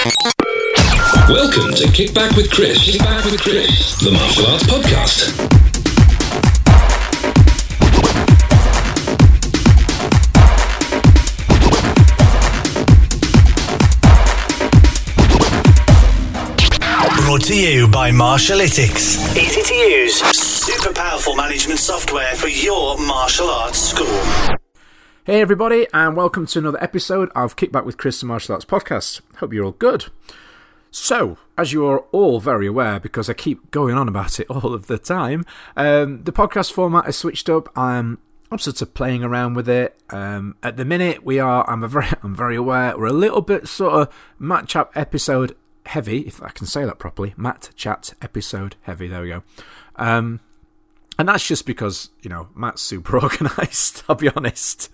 Welcome to Kickback with Chris. Kickback with Chris, the martial arts podcast. Brought to you by Martialytics. Easy to use, super powerful management software for your martial arts school. Hey everybody, and welcome to another episode of Kickback with Chris the Martial Arts Podcast. Hope you're all good. So, as you are all very aware, because I keep going on about it all of the time, um, the podcast format has switched up. I'm I'm sort of playing around with it. Um, at the minute, we are. I'm very. I'm very aware. We're a little bit sort of match up episode heavy, if I can say that properly. Matt chat episode heavy. There we go. Um, and that's just because you know Matt's super organised. I'll be honest.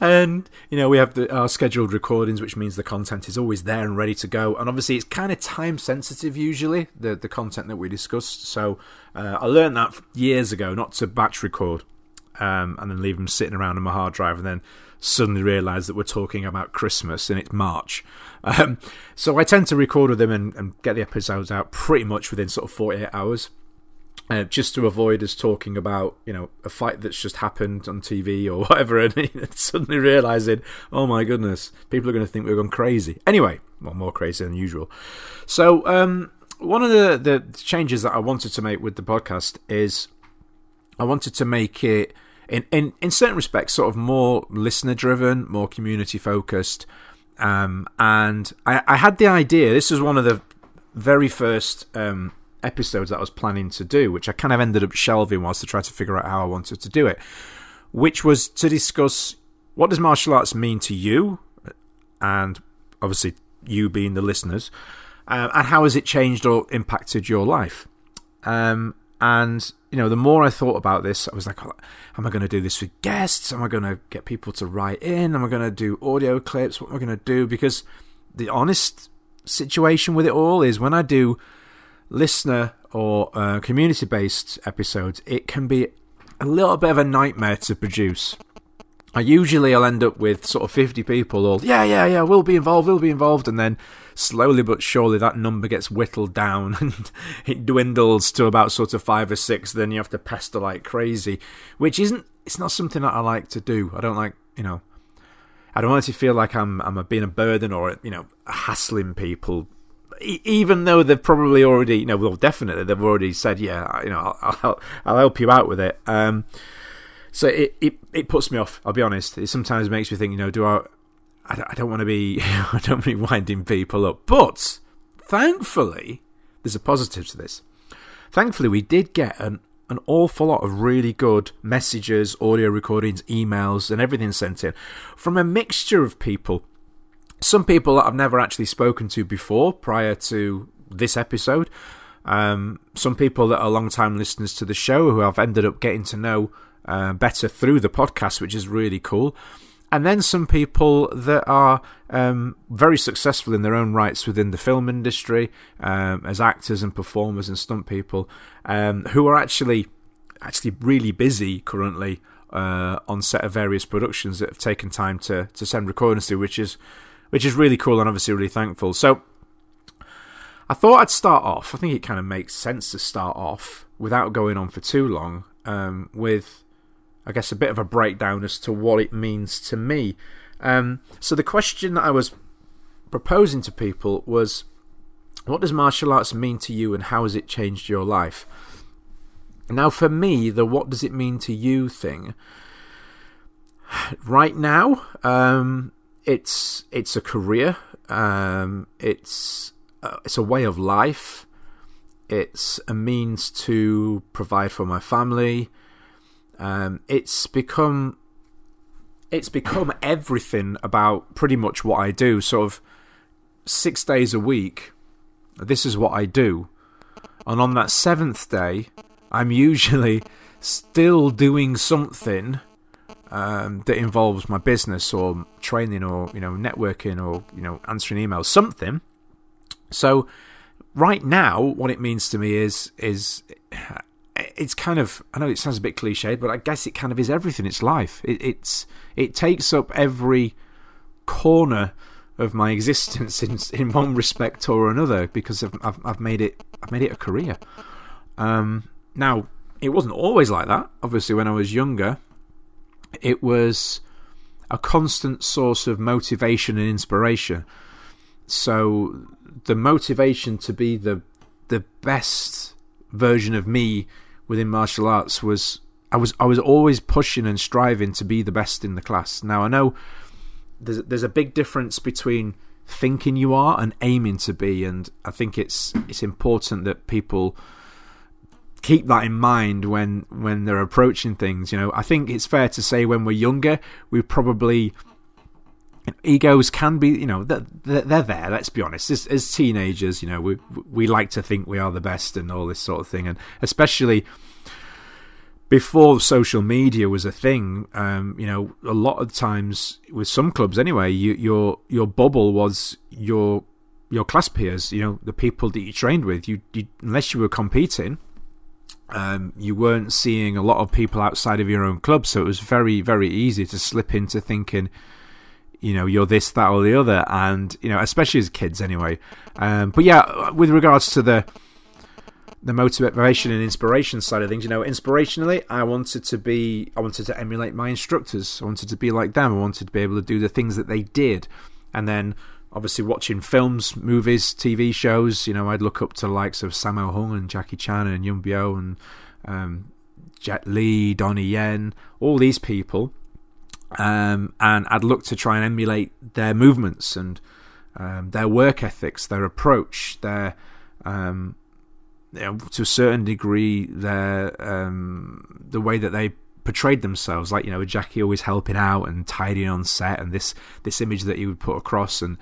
And you know we have the, our scheduled recordings, which means the content is always there and ready to go. And obviously, it's kind of time sensitive usually the the content that we discussed. So uh, I learned that years ago not to batch record um, and then leave them sitting around on my hard drive, and then suddenly realise that we're talking about Christmas and it's March. Um, so I tend to record with them and, and, get the episodes out pretty much within sort of 48 hours. Uh, just to avoid us talking about, you know, a fight that's just happened on TV or whatever, and suddenly realizing, oh my goodness, people are going to think we're gone crazy. Anyway, well, more crazy than usual. So, um, one of the, the changes that I wanted to make with the podcast is I wanted to make it in, in, in certain respects, sort of more listener driven, more community focused. Um, and I, I, had the idea, this was one of the very first um, episodes that I was planning to do, which I kind of ended up shelving whilst I tried to figure out how I wanted to do it, which was to discuss what does martial arts mean to you, and obviously you being the listeners, uh, and how has it changed or impacted your life. Um, and you know, the more I thought about this, I was like, am I going to do this with guests? Am I going to get people to write in? Am I going to do audio clips? What am I going to do? Because the honest situation with it all is when I do listener or uh, community based episodes, it can be a little bit of a nightmare to produce. I usually I'll end up with sort of 50 people all, yeah, yeah, yeah, we'll be involved, we'll be involved. And then slowly but surely that number gets whittled down and it dwindles to about sort of five or six. Then you have to pester like crazy, which isn't, it's not something that I like to do. I don't like, you know, I don't want to feel like I'm, I'm being a burden or, you know, hassling people even though they've probably already, you know, well, definitely they've already said, yeah, you know, I'll, I'll, I'll help you out with it. Um, so it, it, it puts me off. I'll be honest. It sometimes makes me think, you know, do I? I don't, I don't want to be, I don't want to be winding people up. But thankfully, there's a positive to this. Thankfully, we did get an an awful lot of really good messages, audio recordings, emails, and everything sent in from a mixture of people. Some people that I've never actually spoken to before prior to this episode. Um, some people that are long time listeners to the show who I've ended up getting to know uh, better through the podcast, which is really cool. And then some people that are um, very successful in their own rights within the film industry, um, as actors and performers and stunt people, um, who are actually actually really busy currently uh, on set of various productions that have taken time to to send recordings to, which is which is really cool and obviously really thankful. So I thought I'd start off. I think it kind of makes sense to start off without going on for too long um, with I guess, a bit of a breakdown as to what it means to me. Um, so the question that I was proposing to people was, what does martial arts mean to you, and how has it changed your life? Now, for me, the what does it mean to you thing, right now, um, it's it's a career, um, it's uh, it's a way of life, it's a means to provide for my family. Um, it's become it's become everything about pretty much what I do. Sort of six days a week, this is what I do, and on that seventh day, I'm usually still doing something um, that involves my business or training or you know networking or you know answering emails, something. So right now, what it means to me is is it's kind of I know it sounds a bit cliched, but I guess it kind of is everything. It's life. It, it's it takes up every corner of my existence in in one respect or another because I've I've, I've made it I've made it a career. Um, now it wasn't always like that. Obviously, when I was younger, it was a constant source of motivation and inspiration. So the motivation to be the the best version of me within martial arts was I was I was always pushing and striving to be the best in the class. Now I know there's there's a big difference between thinking you are and aiming to be, and I think it's it's important that people keep that in mind when when they're approaching things. You know, I think it's fair to say when we're younger, we probably egos can be you know they're, they're there let's be honest as, as teenagers you know we we like to think we are the best and all this sort of thing and especially before social media was a thing, um, you know, a lot of times with some clubs anyway, you, your your bubble was your your class peers, you know, the people that you trained with. You, you unless you were competing, um, you weren't seeing a lot of people outside of your own club, so it was very very easy to slip into thinking, you know, you're this, that, or the other, and you know, especially as kids anyway. Um, but yeah, with regards to the the motivation and inspiration side of things. You know, inspirationally, I wanted to be, I wanted to emulate my instructors. I wanted to be like them. I wanted to be able to do the things that they did. And then, obviously, watching films, movies, TV shows. You know, I'd look up to likes of Sammo Hung and Jackie Chan and Yuen Biao and um, Jet Li, Donnie Yen, all these people. Um, and I'd look to try and emulate their movements and um, their work ethics, their approach, their um, you know, to a certain degree, their um, the way that they portrayed themselves, like you know, Jackie always helping out and tidying on set, and this this image that he would put across, and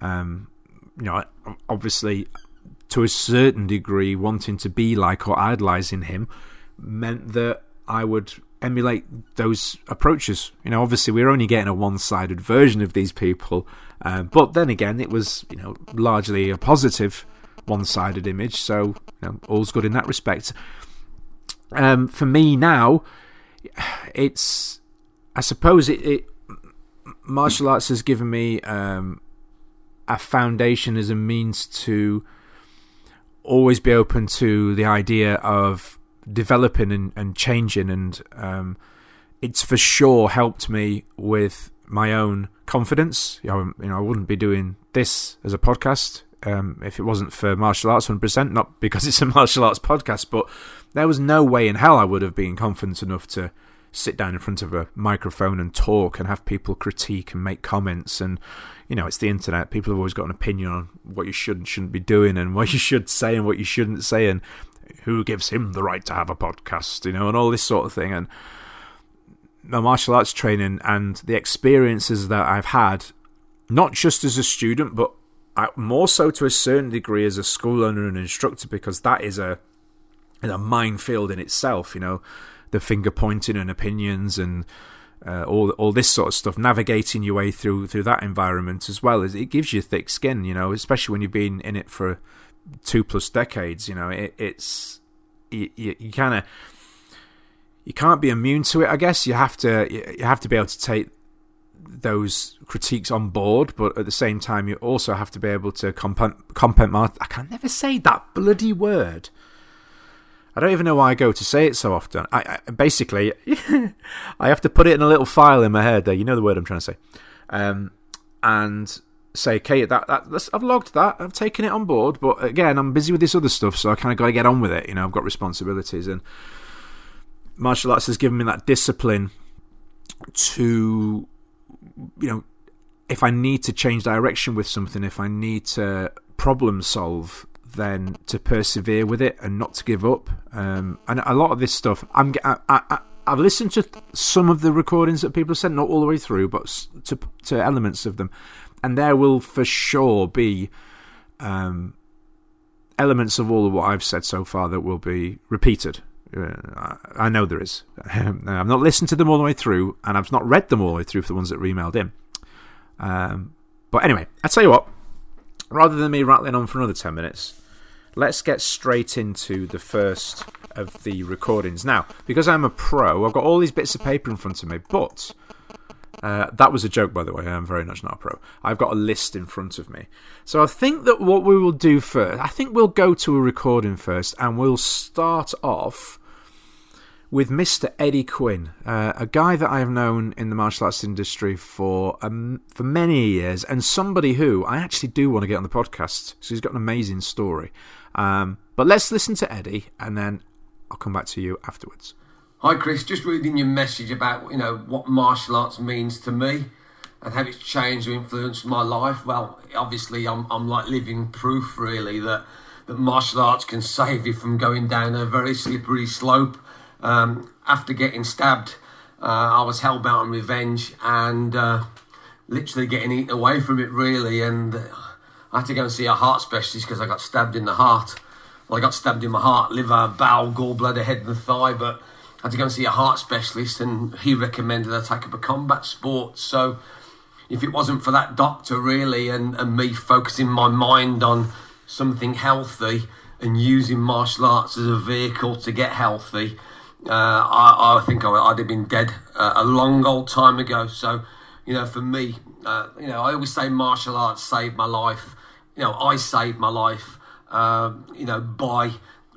um, you know, obviously, to a certain degree, wanting to be like or idolizing him meant that I would emulate those approaches. You know, obviously, we are only getting a one-sided version of these people, uh, but then again, it was you know largely a positive one-sided image. So you know, all's good in that respect. Um, for me now, it's I suppose it, it martial arts has given me um, a foundation as a means to always be open to the idea of developing and, and changing and um, it's for sure helped me with my own confidence. You know, you know I wouldn't be doing this as a podcast um, if it wasn't for martial arts 100%, not because it's a martial arts podcast, but there was no way in hell I would have been confident enough to sit down in front of a microphone and talk and have people critique and make comments. And, you know, it's the internet. People have always got an opinion on what you should and shouldn't be doing and what you should say and what you shouldn't say and who gives him the right to have a podcast, you know, and all this sort of thing. And my martial arts training and the experiences that I've had, not just as a student, but more so to a certain degree as a school owner and instructor because that is a a minefield in itself. You know, the finger pointing and opinions and uh, all all this sort of stuff. Navigating your way through through that environment as well as it gives you thick skin. You know, especially when you've been in it for two plus decades. You know, it, it's you, you, you kind of you can't be immune to it. I guess you have to you have to be able to take those critiques on board, but at the same time, you also have to be able to comp- compensate. I can never say that bloody word. I don't even know why I go to say it so often. I, I basically I have to put it in a little file in my head. There, you know the word I'm trying to say, um, and say, "Okay, that, that I've logged that. I've taken it on board." But again, I'm busy with this other stuff, so I kind of got to get on with it. You know, I've got responsibilities, and martial arts has given me that discipline to you know, if I need to change direction with something, if I need to problem solve, then to persevere with it and not to give up. Um, and a lot of this stuff, I'm I, I, I've listened to some of the recordings that people have sent, not all the way through, but to to elements of them, and there will for sure be um, elements of all of what I've said so far that will be repeated. Uh, I know there is. I've not listened to them all the way through, and I've not read them all the way through for the ones that were emailed in. Um, but anyway, I tell you what, rather than me rattling on for another 10 minutes, let's get straight into the first of the recordings. Now, because I'm a pro, I've got all these bits of paper in front of me, but Uh, that was a joke, by the way. I am very much not a pro. I've got a list in front of me. So I think that what we will do first, I think we'll go to a recording first and we'll start off with Mr. Eddie Quinn, uh, a guy that I have known in the martial arts industry for um, for many years, and somebody who I actually do want to get on the podcast. So he's got an amazing story. Um, but let's listen to Eddie, and then I'll come back to you afterwards. Hi Chris, just reading your message about you know what martial arts means to me and how it's changed or influenced my life. Well, obviously I'm I'm like living proof really that that martial arts can save you from going down a very slippery slope. Um, after getting stabbed, uh, I was hell bent on revenge and uh, literally getting eaten away from it really. And I had to go and see a heart specialist because I got stabbed in the heart. Well, I got stabbed in my heart, liver, bowel, gallbladder, head, and thigh, but I had to go and see a heart specialist, and he recommended I take up a combat sport. So, if it wasn't for that doctor, really, and, and me focusing my mind on something healthy and using martial arts as a vehicle to get healthy, uh, I, I, think I, would have been dead uh, a long old time ago. So, you know, for me, uh, you know, I always say martial arts saved my life. You know, I saved my life. Um, you know, by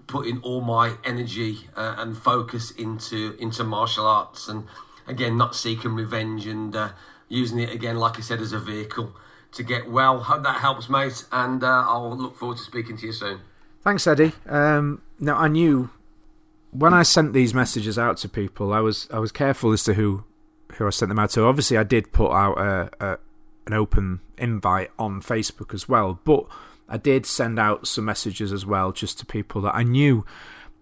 putting all my energy uh, and focus into into martial arts, and again, not seeking revenge and uh, using it again, like I said, as a vehicle to get well. Hope that helps, mate, and uh, I'll look forward to speaking to you soon. Thanks, Eddie. Um, now, I knew when I sent these messages out to people, I was I was careful as to who who I sent them out to. Obviously, I did put out a, a an open invite on Facebook as well, but I did send out some messages as well, just to people that I knew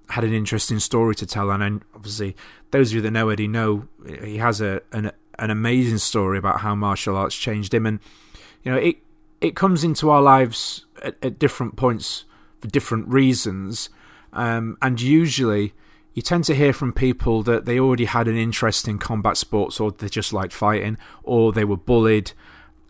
had an interesting story to tell. And obviously, those of you that know Eddie know he has a an, an amazing story about how martial arts changed him, and you know it it comes into our lives at, at different points for different reasons, um, and usually you tend to hear from people that they already had an interest in combat sports, or they just liked fighting, or they were bullied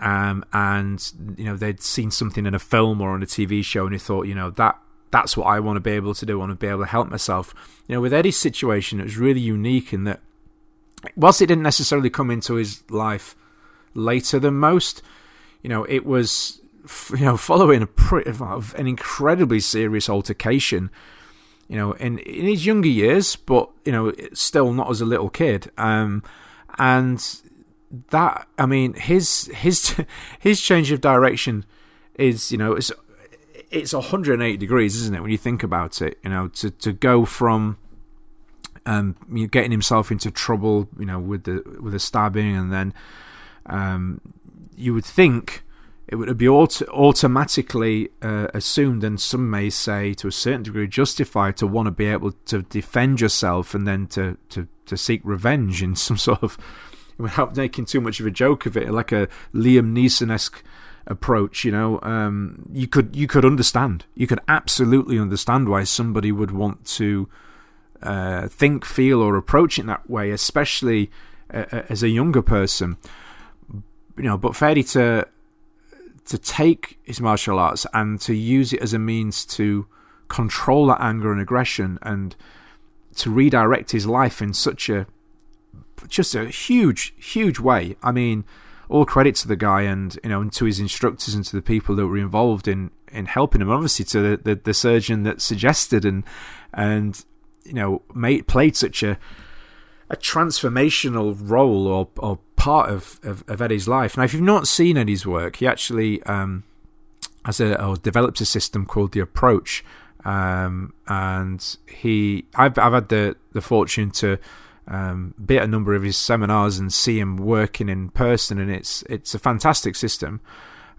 um, and you know they'd seen something in a film or on a TV show, and they thought, you know, that that's what I want to be able to do. I want to be able to help myself. You know, with Eddie's situation, it was really unique in that, whilst it didn't necessarily come into his life later than most, you know, it was you know following a pretty, an incredibly serious altercation. You know, in in his younger years, but you know, still not as a little kid. Um, and that I mean his his his change of direction is you know it's it's 180 degrees, isn't it? When you think about it, you know, to to go from um you getting himself into trouble, you know, with the with the stabbing, and then um you would think it would be auto- automatically uh, assumed, and some may say to a certain degree justified, to want to be able to defend yourself and then to to to seek revenge in some sort of without making too much of a joke of it, like a Liam Neeson esque approach. You know, um, you could you could understand, you could absolutely understand why somebody would want to uh, think, feel, or approach it that way, especially uh, as a younger person. You know, but fairly to to take his martial arts and to use it as a means to control that anger and aggression and to redirect his life in such a just a huge, huge way. I mean, all credit to the guy and you know, and to his instructors and to the people that were involved in in helping him. Obviously, to the the, the surgeon that suggested and and you know made played such a a transformational role or or part of, of, of Eddie's life. Now, if you've not seen Eddie's work, he actually um, has a or developed a system called the Approach, um, and he I've I've had the the fortune to um, be at a number of his seminars and see him working in person, and it's it's a fantastic system.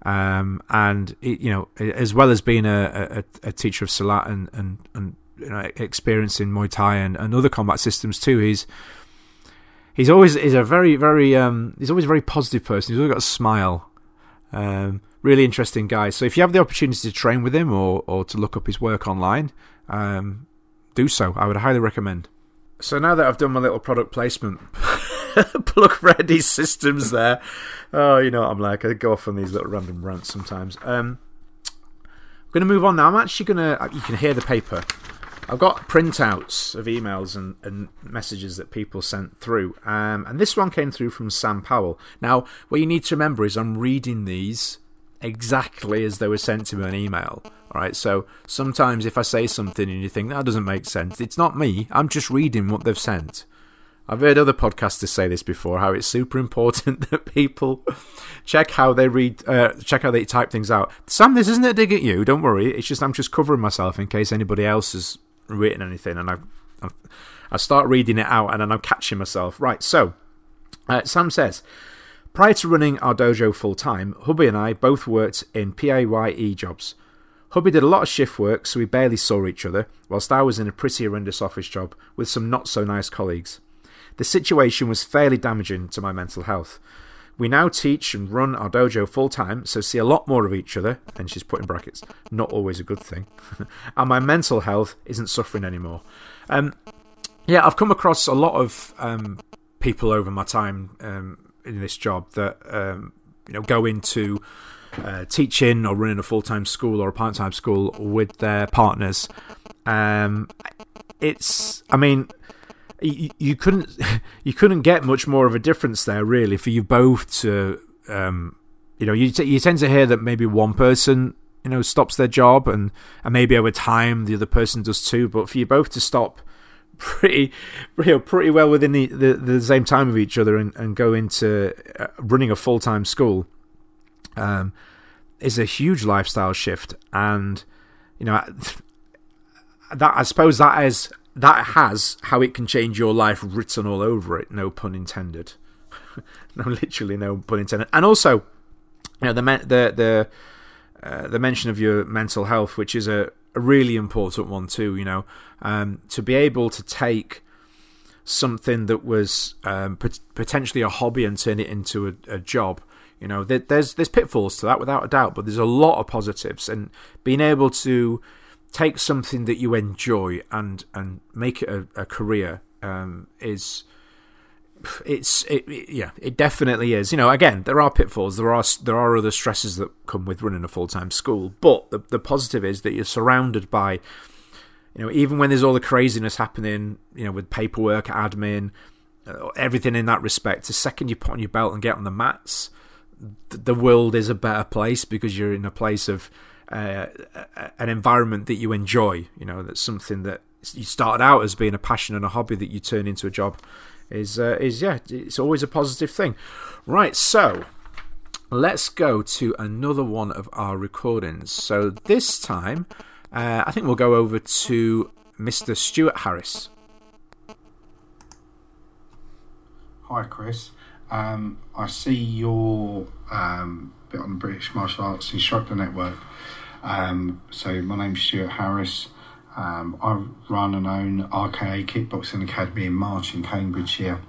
Um, and it, you know, as well as being a, a, a teacher of Silat and and, and you know, experiencing Muay Thai and, and other combat systems too, he's he's always is a very very um, he's always a very positive person. He's always got a smile. Um, really interesting guy. So if you have the opportunity to train with him or or to look up his work online, um, do so. I would highly recommend. So now that I've done my little product placement, plug ready systems there. Oh, you know what I'm like. I go off on these little random rants sometimes. Um, I'm going to move on now. I'm actually going to. You can hear the paper. I've got printouts of emails and, and messages that people sent through, um, and this one came through from Sam Powell. Now, what you need to remember is I'm reading these exactly as they were sent to me on email. All right, so sometimes if I say something and you think that doesn't make sense, it's not me. I'm just reading what they've sent. I've heard other podcasters say this before. How it's super important that people check how they read, uh, check how they type things out. Sam, this isn't a dig at you. Don't worry. It's just I'm just covering myself in case anybody else has written anything, and I, I, I start reading it out, and then I'm catching myself. Right. So, uh, Sam says. Prior to running our dojo full time, Hubby and I both worked in PAYE jobs. Hubby did a lot of shift work, so we barely saw each other, whilst I was in a pretty horrendous office job with some not so nice colleagues. The situation was fairly damaging to my mental health. We now teach and run our dojo full time, so see a lot more of each other, and she's put in brackets, not always a good thing. and my mental health isn't suffering anymore. Um, yeah, I've come across a lot of um, people over my time um, in this job that um, you know go into uh, teaching or running a full time school or a part time school with their partners. Um, it's, I mean, you, you, couldn't you couldn't get much more of a difference there really for you both to, um, you know, you t- you tend to hear that maybe one person you know stops their job and and maybe over time the other person does too, but for you both to stop pretty you know, pretty well within the, the, the same time of each other and, and go into uh, running a full time school um, is a huge lifestyle shift, and you know that I suppose that is that has how it can change your life written all over it. No pun intended. no, literally no pun intended. And also, you know the the the uh, the mention of your mental health, which is a, a really important one too. You know, um, to be able to take something that was um, pot- potentially a hobby and turn it into a, a job you know, there, there's there's pitfalls to that without a doubt, but there's a lot of positives, and being able to take something that you enjoy and and make it a, a career um, is it's it, it, yeah it definitely is. You know again there are pitfalls. There are there are other stresses that come with running a full-time school. But the, the positive is that you're surrounded by you know even when there's all the craziness happening you know with paperwork admin uh, everything in that respect the second you put on your belt and get on the mats the world is a better place because you're in a place of uh, an environment that you enjoy. You know, that's something that you started out as being a passion and a hobby that you turn into a job. Is uh, is yeah, it's always a positive thing. Right, so let's go to another one of our recordings. So this time, uh, I think we'll go over to Mr. Stuart Harris. Hi, Chris. Um, I see your um, bit on the British Martial Arts Instructor Network. Um, so my name's Stuart Harris. Um, I run and own RKA Kickboxing Academy in March in Cambridgeshire.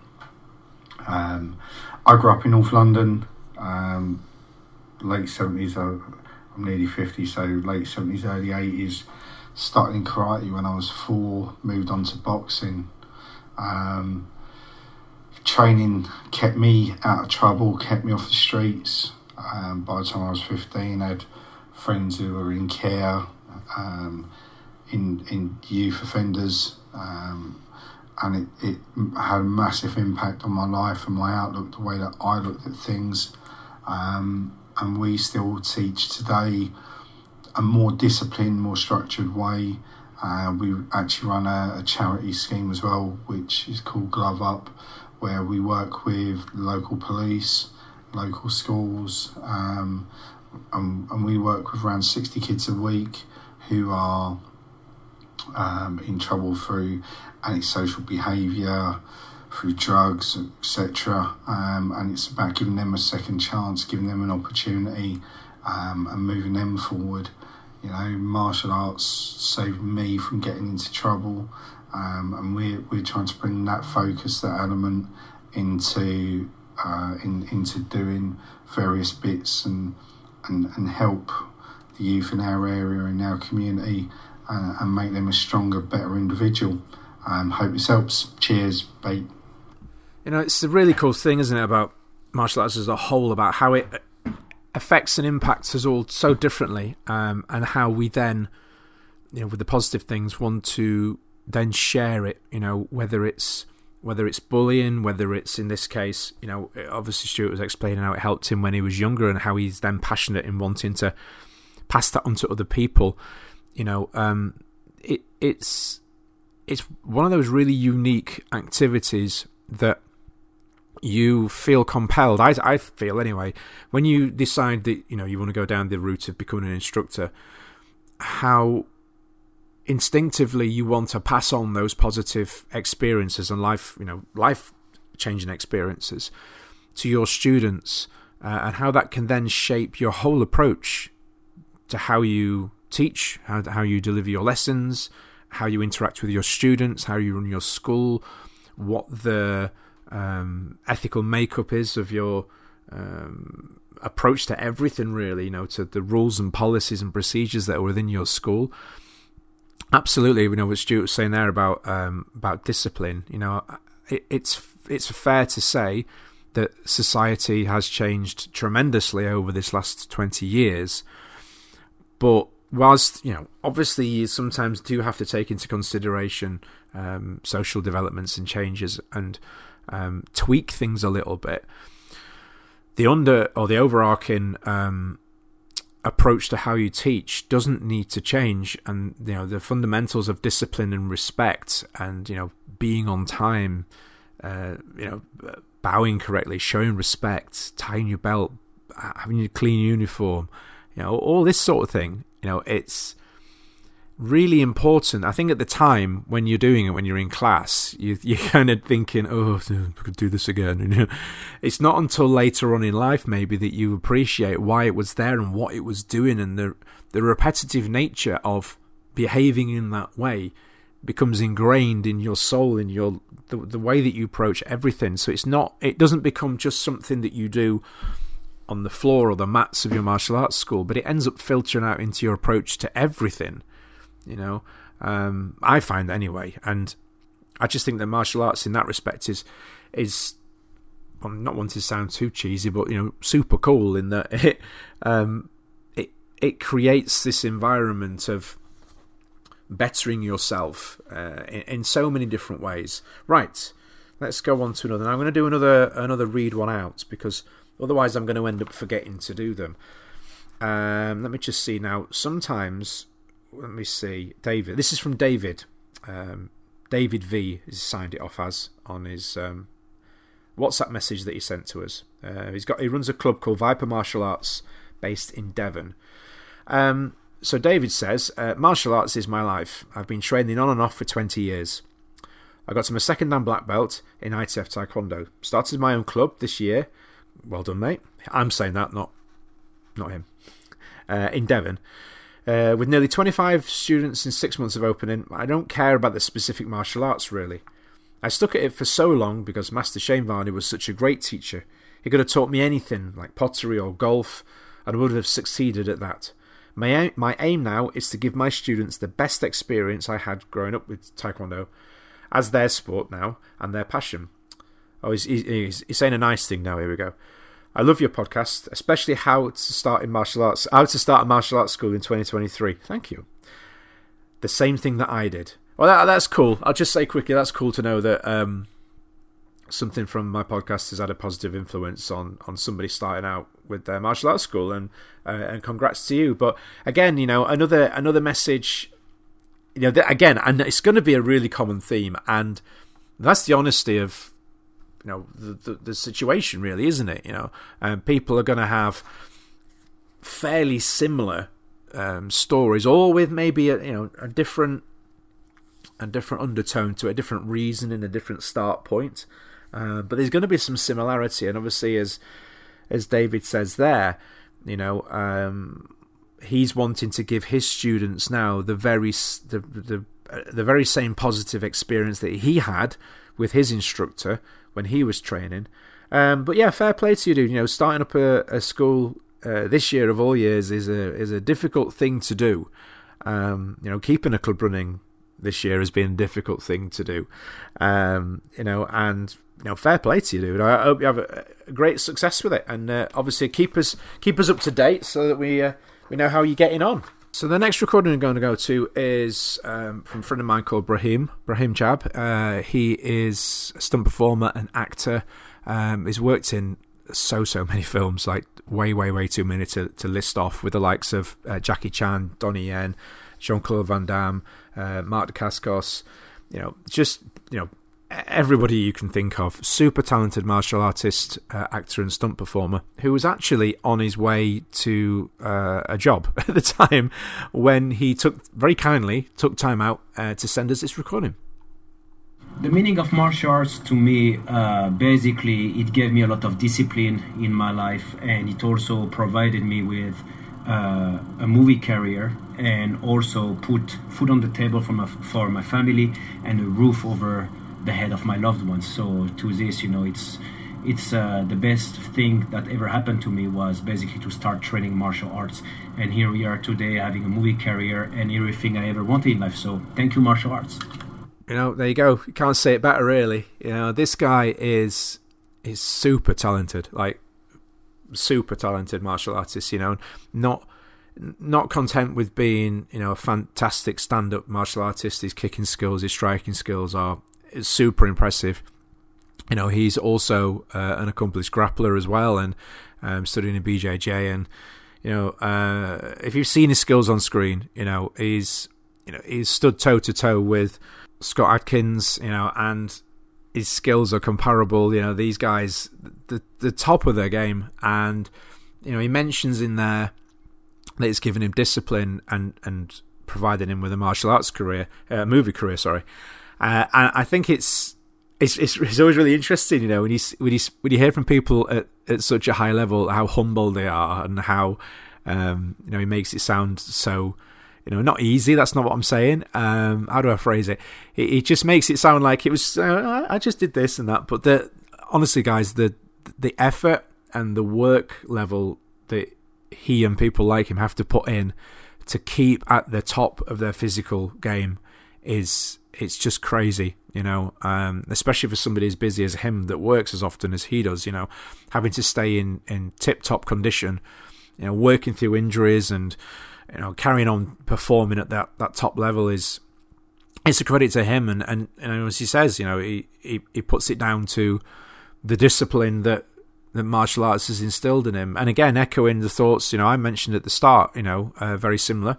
Um, I grew up in North London, um, late 70s. I'm nearly 50, so late 70s, early 80s. Started in karate when I was four, moved on to boxing. Um, training kept me out of trouble, kept me off the streets. Um, by the time I was 15, I had friends who were in care, um, in, in youth offenders, um, and it, it had a massive impact on my life and my outlook, the way that I looked at things. Um, and we still teach today a more disciplined, more structured way. Uh, we actually run a, a charity scheme as well, which is called Glove Up, where we work with local police, local schools, um, and, and, we work with around 60 kids a week who are um, in trouble through antisocial behaviour, through drugs, etc. Um, and it's about giving them a second chance, giving them an opportunity, um, and moving them forward. You know, martial arts saved me from getting into trouble um, and we're, we're trying to bring that focus, that element into uh, in, into doing various bits and, and and help the youth in our area in our community uh, and make them a stronger, better individual. Um, hope this helps. Cheers, bye. You know, it's a really cool thing, isn't it, about martial arts as a whole, about how it affects and impacts us all so differently, um, and how we then you know with the positive things want to then share it. You know whether it's whether it's bullying, whether it's in this case, you know, obviously Stuart was explaining how it helped him when he was younger and how he's then passionate in wanting to pass that on to other people. You know, um, it, it's it's one of those really unique activities that you feel compelled. I, I feel anyway when you decide that you know you want to go down the route of becoming an instructor. How instinctively you want to pass on those positive experiences and life, you know, life changing experiences to your students, uh, and how that can then shape your whole approach to how you teach, how how you deliver your lessons, how you interact with your students, how you run your school, what the um, ethical makeup is of your um, approach to everything, really, you know, to the rules and policies and procedures that are within your school. Absolutely, you know what Stuart was saying there about um, about discipline. You know, it, it's it's fair to say that society has changed tremendously over this last twenty years, but whilst you know, obviously, you sometimes do have to take into consideration um, social developments and changes and um, tweak things a little bit. The under or the overarching um, approach to how you teach doesn't need to change. And you know the fundamentals of discipline and respect and you know being on time uh, you know bowing correctly showing respect tying your belt having your clean uniform you know all this sort of thing you know it's really important. I think at the time when you're doing it, when you're in class, you, you're kind of thinking, "Oh, I could do this again." It's not until later on in life, maybe, that you appreciate why it was there and what it was doing, and the the repetitive nature of behaving in that way becomes ingrained in your soul, in your the, the way that you approach everything. So it's not, it doesn't become just something that you do on the floor or the mats of your martial arts school, but it ends up filtering out into your approach to everything you know, um, I find anyway, and I just think that martial arts in that respect is is not wanting to sound too cheesy, but you know, super cool in that it um, it it creates this environment of bettering yourself uh, in, in, so many different ways. Right, let's go on to another. I'm going to do another another read one out because otherwise I'm going to end up forgetting to do them. Um, let me just see now. Sometimes let me see, David. This is from David. Um, David V has signed it off as on his um, WhatsApp message that he sent to us. Uh, he's got he runs a club called Viper Martial Arts based in Devon. Um, so David says, uh, martial arts is my life. I've been training on and off for 20 years. I got to my second dan black belt in ITF Taekwondo. Started my own club this year. Well done, mate. I'm saying that, not not him. Uh, in Devon. Uh, with nearly 25 students in six months of opening, I don't care about the specific martial arts really. I stuck at it for so long because Master Shane Varney was such a great teacher. He could have taught me anything, like pottery or golf, and would have succeeded at that. My aim, my aim now is to give my students the best experience I had growing up with Taekwondo as their sport now and their passion. Oh, he's, he's, he's saying a nice thing now. Here we go. I love your podcast, especially how to start in martial arts, how to start a martial arts school in 2023. Thank you. The same thing that I did. Well, that, that's cool. I'll just say quickly, that's cool to know that um, something from my podcast has had a positive influence on on somebody starting out with their martial arts school, and uh, and congrats to you. But again, you know, another another message. You know, again, and it's going to be a really common theme, and that's the honesty of you know the, the, the situation really isn't it? You know um, people are going to have fairly similar um, stories all with maybe a you know a different a different undertone to a different reason and a different start point. Uh, but there's going to be some similarity and obviously as as David says there you know um, he's wanting to give his students now the very the the, the very same positive experience that he had with his instructor when he was training. Um, but yeah, fair play to you, dude. You know, starting up a, a school uh, this year of all years is a is a difficult thing to do. Um, you know, keeping a club running this year has been a difficult thing to do. Um, you know, and you know, fair play to you, dude. I hope you have a, a great success with it, and uh, obviously keep us keep us up to date so that we uh, we know how you're getting on. So the next recording I'm going to go to is um, from a friend of mine called Brahim Brahim Chab. Uh, he is a stunt performer and actor. Um, he's worked in so so many films, like way way way too many to, to list off, with the likes of uh, Jackie Chan, Donnie Yen, Jean Claude Van Damme, uh, Mark Dacascos. You know, just you know everybody you can think of. Super talented martial artist, uh, actor, and stunt performer who was actually on his way to uh, a job at the time when he took very kindly took time out uh, to send us this recording. The meaning of martial arts to me, uh, basically, it gave me a lot of discipline in my life, and it also provided me with uh, a movie career and also put food on the table for my, for my family and a roof over the head of my loved ones. So to this, you know, it's it's uh, the best thing that ever happened to me was basically to start training martial arts, and here we are today having a movie career and everything I ever wanted in life. So thank you, martial arts. You know, there you go. You can't say it better, really. You know, this guy is is super talented, like super talented martial artist. You know, not not content with being you know a fantastic stand up martial artist. His kicking skills, his striking skills are super impressive. You know, he's also uh, an accomplished grappler as well, and um, studying in BJJ. And you know, uh, if you've seen his skills on screen, you know he's you know he's stood toe to toe with Scott Adkins. You know, and his skills are comparable. You know, these guys, the the top of their game, and you know he mentions in there that it's given him discipline and and provided him with a martial arts career, uh, movie career, sorry. Uh, and I think it's, it's it's it's always really interesting, you know, when you when you when you hear from people at, at such a high level how humble they are and how um, you know he makes it sound so you know not easy. That's not what I'm saying. Um, how do I phrase it? It, just makes it sound like it was. Uh, I just did this and that, but the honestly, guys, the the effort and the work level that he and people like him have to put in to keep at the top of their physical game is it's just crazy, you know, um, especially for somebody as busy as him that works as often as he does, you know, having to stay in, in tip top condition, you know, working through injuries and, you know, carrying on performing at that, that top level is, it's a credit to him. And, and, and as he says, you know, he, he, he puts it down to the discipline that, that martial arts has instilled in him. And again, echoing the thoughts, you know, I mentioned at the start, you know, uh, very similar,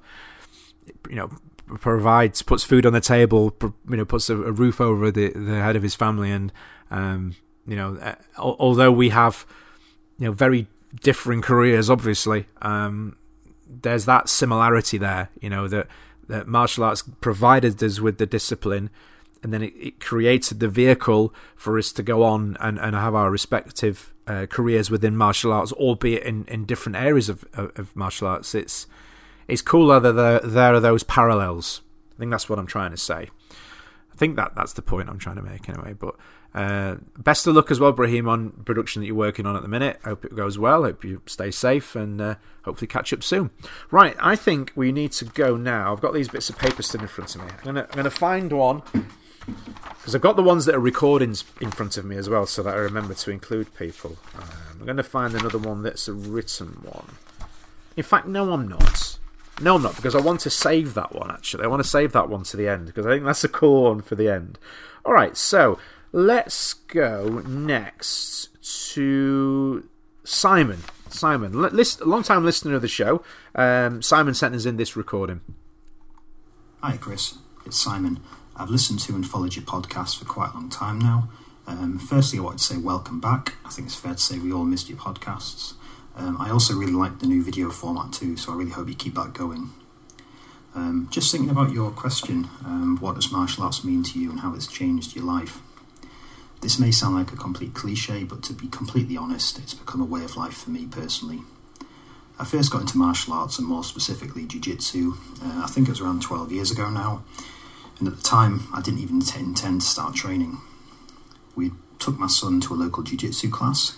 you know, provides puts food on the table, you know, puts a, a roof over the the head of his family, and um, you know, uh, although we have you know very differing careers, obviously, um, there's that similarity there. You know that that martial arts provided us with the discipline, and then it, it created the vehicle for us to go on and, and have our respective uh, careers within martial arts, albeit in, in different areas of, of, of martial arts. It's it's cooler that there, there are those parallels. I think that's what I'm trying to say. I think that that's the point I'm trying to make anyway. But uh, best of luck as well, Brahim, on production that you're working on at the minute. Hope it goes well. Hope you stay safe and uh, hopefully catch up soon. Right, I think we need to go now. I've got these bits of paper still in front of me. I'm gonna, I'm gonna find one because I've got the ones that are recordings in front of me as well, so that I remember to include people. Um, I'm going to find another one that's a written one. In fact, no, I'm not. No, I'm not, because I want to save that one, actually. I want to save that one to the end, because I think that's a cool one for the end. Alright, so let's go next to Simon. Simon, list, long time listener of the show. Um, Simon sent us in this recording. Hi, Chris. It's Simon. I've listened to and followed your podcast for quite a long time now. Um, firstly, I wanted to say welcome back. I think it's fair to say we all missed your podcasts. Um, I also really like the new video format too, so I really hope you keep that going. Um, just thinking about your question, um, what does martial arts mean to you and how it's changed your life? This may sound like a complete cliche, but to be completely honest, it's become a way of life for me personally. I first got into martial arts and more specifically Jiu Jitsu, uh, I think it was around 12 years ago now, and at the time I didn't even intend to start training. We took my son to a local Jiu Jitsu class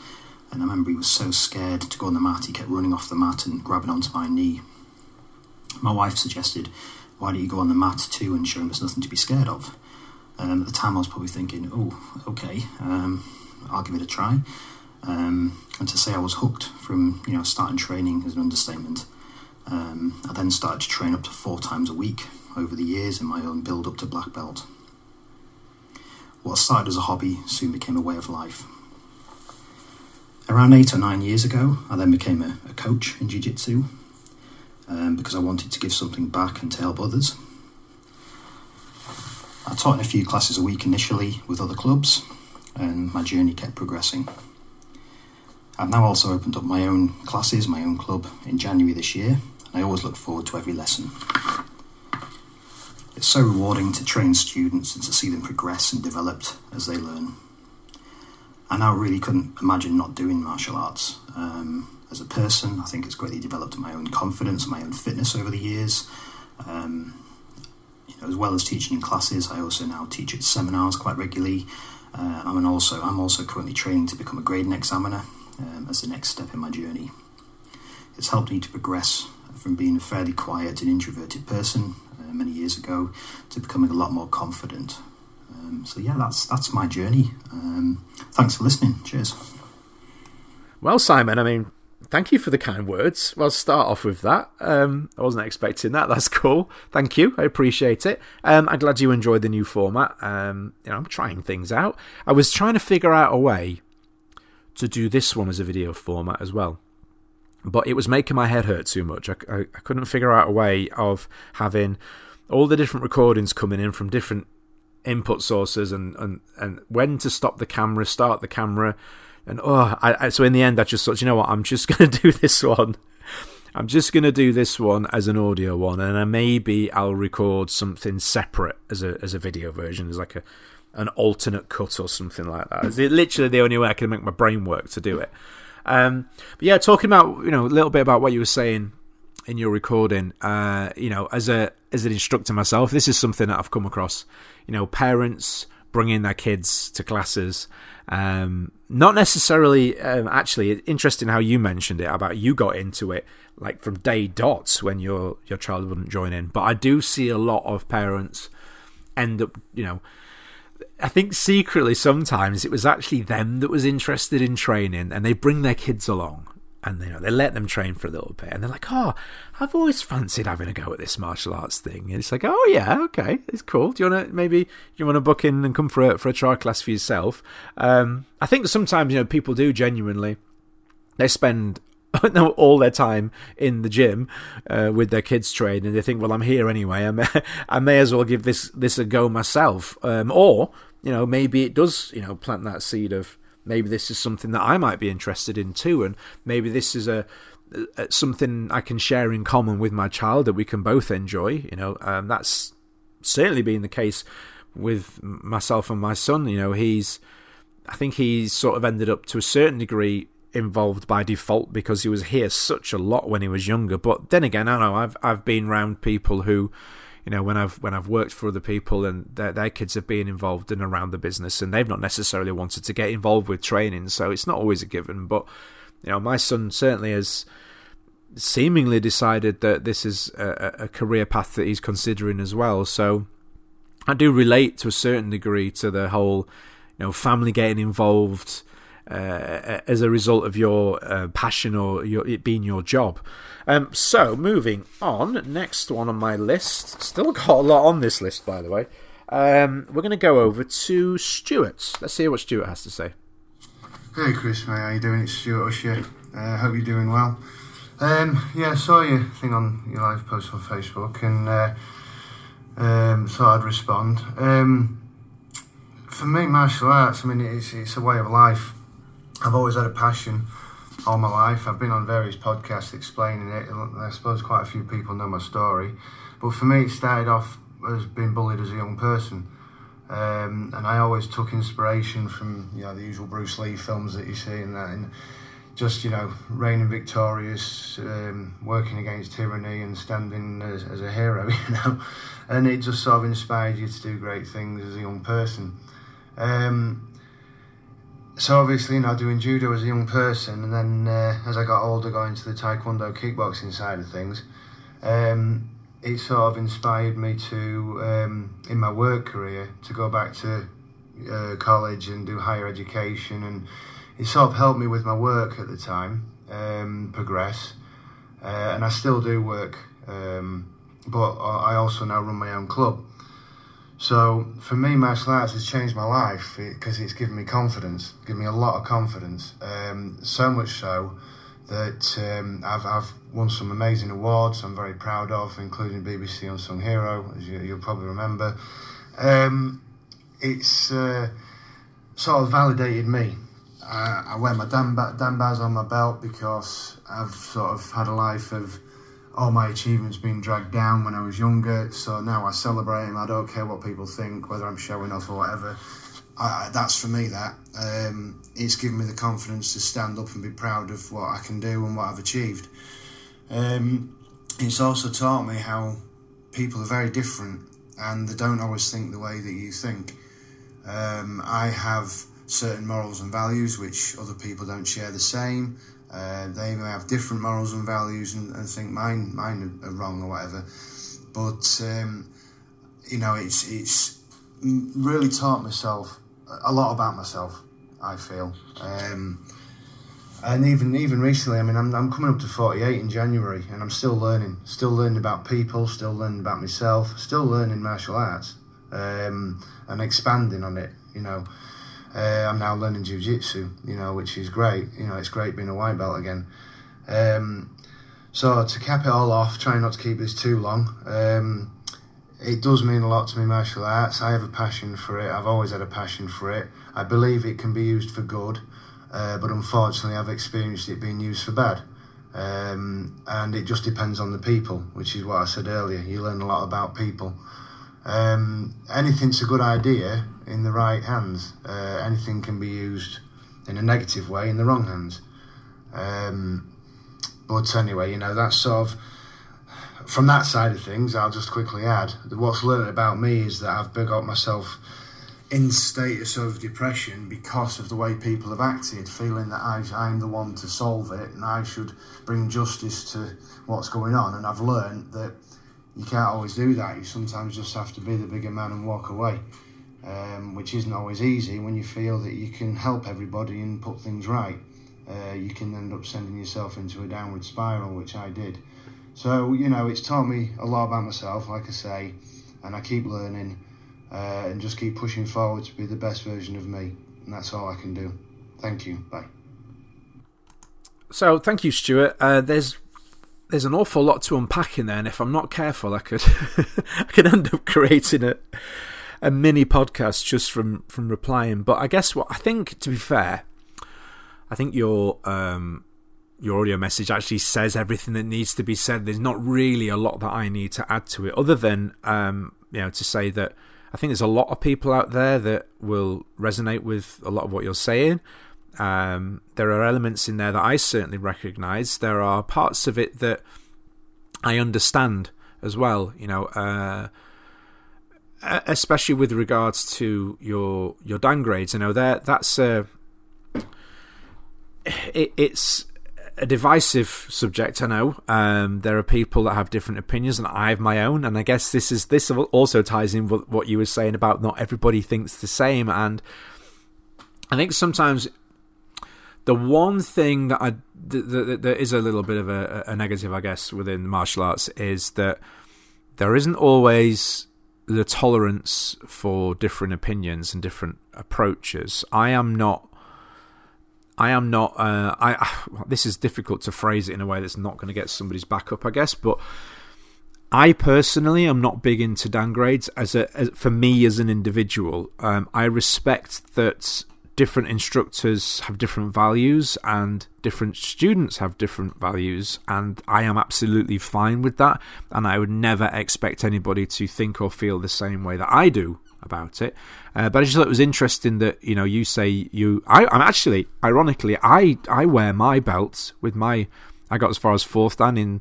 and I remember he was so scared to go on the mat, he kept running off the mat and grabbing onto my knee. My wife suggested, Why don't you go on the mat too and show him there's nothing to be scared of? Um, at the time, I was probably thinking, Oh, okay, um, I'll give it a try. Um, and to say I was hooked from you know starting training is an understatement. Um, I then started to train up to four times a week over the years in my own build up to black belt. What started as a hobby soon became a way of life. Around eight or nine years ago, I then became a, a coach in Jiu Jitsu um, because I wanted to give something back and to help others. I taught in a few classes a week initially with other clubs, and my journey kept progressing. I've now also opened up my own classes, my own club, in January this year, and I always look forward to every lesson. It's so rewarding to train students and to see them progress and develop as they learn. I now really couldn't imagine not doing martial arts. Um, as a person, I think it's greatly developed my own confidence, my own fitness over the years. Um, you know, as well as teaching in classes, I also now teach at seminars quite regularly. Uh, I'm also I'm also currently training to become a grading examiner um, as the next step in my journey. It's helped me to progress from being a fairly quiet and introverted person uh, many years ago to becoming a lot more confident. Um, so yeah, that's that's my journey. Um, thanks for listening. Cheers. Well, Simon, I mean, thank you for the kind words. Well, start off with that. Um, I wasn't expecting that. That's cool. Thank you. I appreciate it. Um, I'm glad you enjoyed the new format. Um, you know, I'm trying things out. I was trying to figure out a way to do this one as a video format as well. But it was making my head hurt too much. I, I, I couldn't figure out a way of having all the different recordings coming in from different input sources and, and, and when to stop the camera, start the camera. And oh, I, I, so in the end, I just thought, you know what, I'm just going to do this one. I'm just going to do this one as an audio one, and then maybe I'll record something separate as a as a video version, as like a an alternate cut or something like that. It's literally the only way I can make my brain work to do it. Um, but yeah, talking about you know a little bit about what you were saying in your recording. Uh, you know, as a as an instructor myself, this is something that I've come across. You know, parents bringing their kids to classes. Um, not necessarily. Um, actually, interesting how you mentioned it about you got into it like from day dots when your your child wouldn't join in. But I do see a lot of parents end up, you know. I think secretly sometimes it was actually them that was interested in training, and they bring their kids along, and you know they let them train for a little bit, and they're like, "Oh, I've always fancied having a go at this martial arts thing." And it's like, "Oh yeah, okay, it's cool. Do you want to maybe you want to book in and come for a for a trial class for yourself?" Um, I think sometimes you know people do genuinely they spend all their time in the gym uh, with their kids train, and they think, "Well, I'm here anyway. I may, I may as well give this this a go myself." Um, or you know, maybe it does you know plant that seed of maybe this is something that I might be interested in too, and maybe this is a, something I can share in common with my child that we can both enjoy. You know, um, that's certainly been the case with myself and my son. You know, he's I think he's sort of ended up to a certain degree involved by default because he was here such a lot when he was younger. But then again, I know I've I've been around people who you know when I've when I've worked for other people and their, their kids have been involved in around the business and they've not necessarily wanted to get involved with training so it's not always a given. But you know my son certainly has seemingly decided that this is a, a career path that he's considering as well. So I do relate to a certain degree to the whole you know family getting involved uh, as a result of your uh, passion or your, it being your job. Um, so, moving on, next one on my list. Still got a lot on this list, by the way. Um, we're going to go over to Stuart. Let's hear what Stuart has to say. Hey Chris, mate, how you doing? It's Stuart Usher. Uh, hope you're doing well. Um, yeah, I saw your thing on your live post on Facebook and uh, um, thought I'd respond. Um, for me, martial arts, I mean, it's, it's a way of life. I've always had a passion all my life. I've been on various podcasts explaining it. I suppose quite a few people know my story. But for me, it started off as being bullied as a young person. Um, and I always took inspiration from you know the usual Bruce Lee films that you see and that, and just you know reigning victorious, um, working against tyranny and standing as, as, a hero, you know, and it just sort of inspired you to do great things as a young person. Um, so obviously, you know, doing judo as a young person, and then uh, as I got older, going to the taekwondo kickboxing side of things, um, it sort of inspired me to, um, in my work career, to go back to uh, college and do higher education, and it sort of helped me with my work at the time um, progress. uh, and I still do work. Um, but I also now run my own club. So for me, martial arts has changed my life because it's given me confidence, given me a lot of confidence. Um, so much so that um, I've, I've won some amazing awards I'm very proud of, including BBC Unsung Hero, as you, will probably remember. Um, it's uh, sort of validated me. I, I wear my Dan, Dan on my belt because I've sort of had a life of all my achievements being dragged down when I was younger. So now I celebrate them. I don't care what people think, whether I'm showing off or whatever. I, that's for me. That um, it's given me the confidence to stand up and be proud of what I can do and what I've achieved. Um, it's also taught me how people are very different and they don't always think the way that you think. Um, I have certain morals and values which other people don't share the same. Uh, they may have different morals and values and, and think mine mine are wrong or whatever. But um, you know, it's it's really taught myself a lot about myself. I feel, um, and even even recently, I mean, I'm I'm coming up to 48 in January, and I'm still learning, still learning about people, still learning about myself, still learning martial arts, um, and expanding on it. You know. Uh, I'm now learning jiu-jitsu, you know, which is great. You know, it's great being a white belt again. Um, so to cap it all off, trying not to keep this too long, um, it does mean a lot to me, martial arts. I have a passion for it. I've always had a passion for it. I believe it can be used for good, uh, but unfortunately, I've experienced it being used for bad. Um, and it just depends on the people, which is what I said earlier. You learn a lot about people. Um, anything's a good idea in the right hands. Uh, anything can be used in a negative way in the wrong hands. Um, but anyway, you know, that's sort of from that side of things. I'll just quickly add that what's learned about me is that I've got myself in status of depression because of the way people have acted, feeling that I, I'm the one to solve it and I should bring justice to what's going on. And I've learned that you can't always do that. You sometimes just have to be the bigger man and walk away, um, which isn't always easy when you feel that you can help everybody and put things right. Uh, you can end up sending yourself into a downward spiral, which I did. So, you know, it's taught me a lot about myself, like I say, and I keep learning uh, and just keep pushing forward to be the best version of me. And that's all I can do. Thank you. Bye. So, thank you, Stuart. Uh, there's there's an awful lot to unpack in there, and if I'm not careful, I could I could end up creating a a mini podcast just from from replying. But I guess what I think, to be fair, I think your um, your audio message actually says everything that needs to be said. There's not really a lot that I need to add to it, other than um, you know to say that I think there's a lot of people out there that will resonate with a lot of what you're saying. Um, there are elements in there that I certainly recognise. There are parts of it that I understand as well. You know, uh, especially with regards to your your Dan grades. You know, there that's a it, it's a divisive subject. I know um, there are people that have different opinions, and I have my own. And I guess this is this also ties in with what you were saying about not everybody thinks the same. And I think sometimes the one thing that I that, that is a little bit of a, a negative, I guess, within martial arts is that there isn't always the tolerance for different opinions and different approaches. I am not. I am not. Uh, I. This is difficult to phrase it in a way that's not going to get somebody's back up, I guess. But I personally am not big into Dan grades. As a as, for me as an individual, um, I respect that different instructors have different values and different students have different values and I am absolutely fine with that and I would never expect anybody to think or feel the same way that I do about it. Uh, but I just thought it was interesting that you know you say you I, I'm actually ironically I I wear my belts with my I got as far as fourth dan in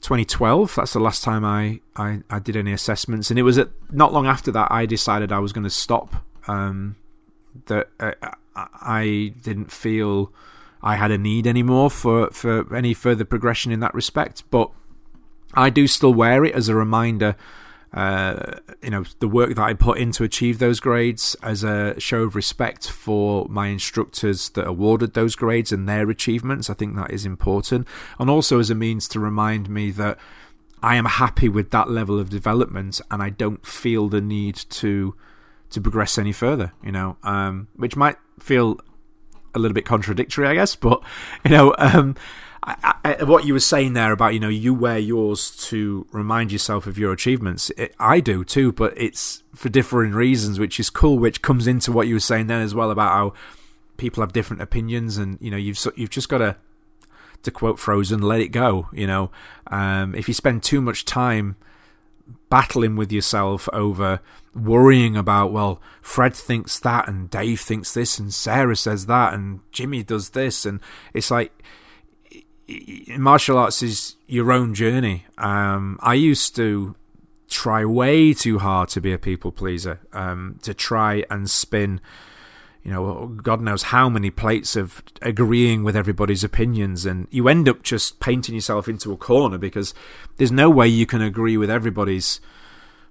2012 that's the last time I, I, I did any assessments and it was at, not long after that I decided I was going to stop um, that uh, I didn't feel I had a need anymore for, for any further progression in that respect. But I do still wear it as a reminder uh, you know the work that I put in to achieve those grades as a show of respect for my instructors that awarded those grades and their achievements. I think that is important, and also as a means to remind me that I am happy with that level of development, and I don't feel the need to to progress any further. You know, um, which might feel a little bit contradictory, I guess, but you know. Um, I, I, what you were saying there about you know you wear yours to remind yourself of your achievements. It, I do too, but it's for different reasons, which is cool. Which comes into what you were saying then as well about how people have different opinions, and you know you've you've just got to to quote Frozen, let it go. You know, um, if you spend too much time battling with yourself over worrying about well fred thinks that and dave thinks this and sarah says that and jimmy does this and it's like martial arts is your own journey. Um, I used to try way too hard to be a people pleaser, um, to try and spin, you know, God knows how many plates of agreeing with everybody's opinions, and you end up just painting yourself into a corner because there's no way you can agree with everybody's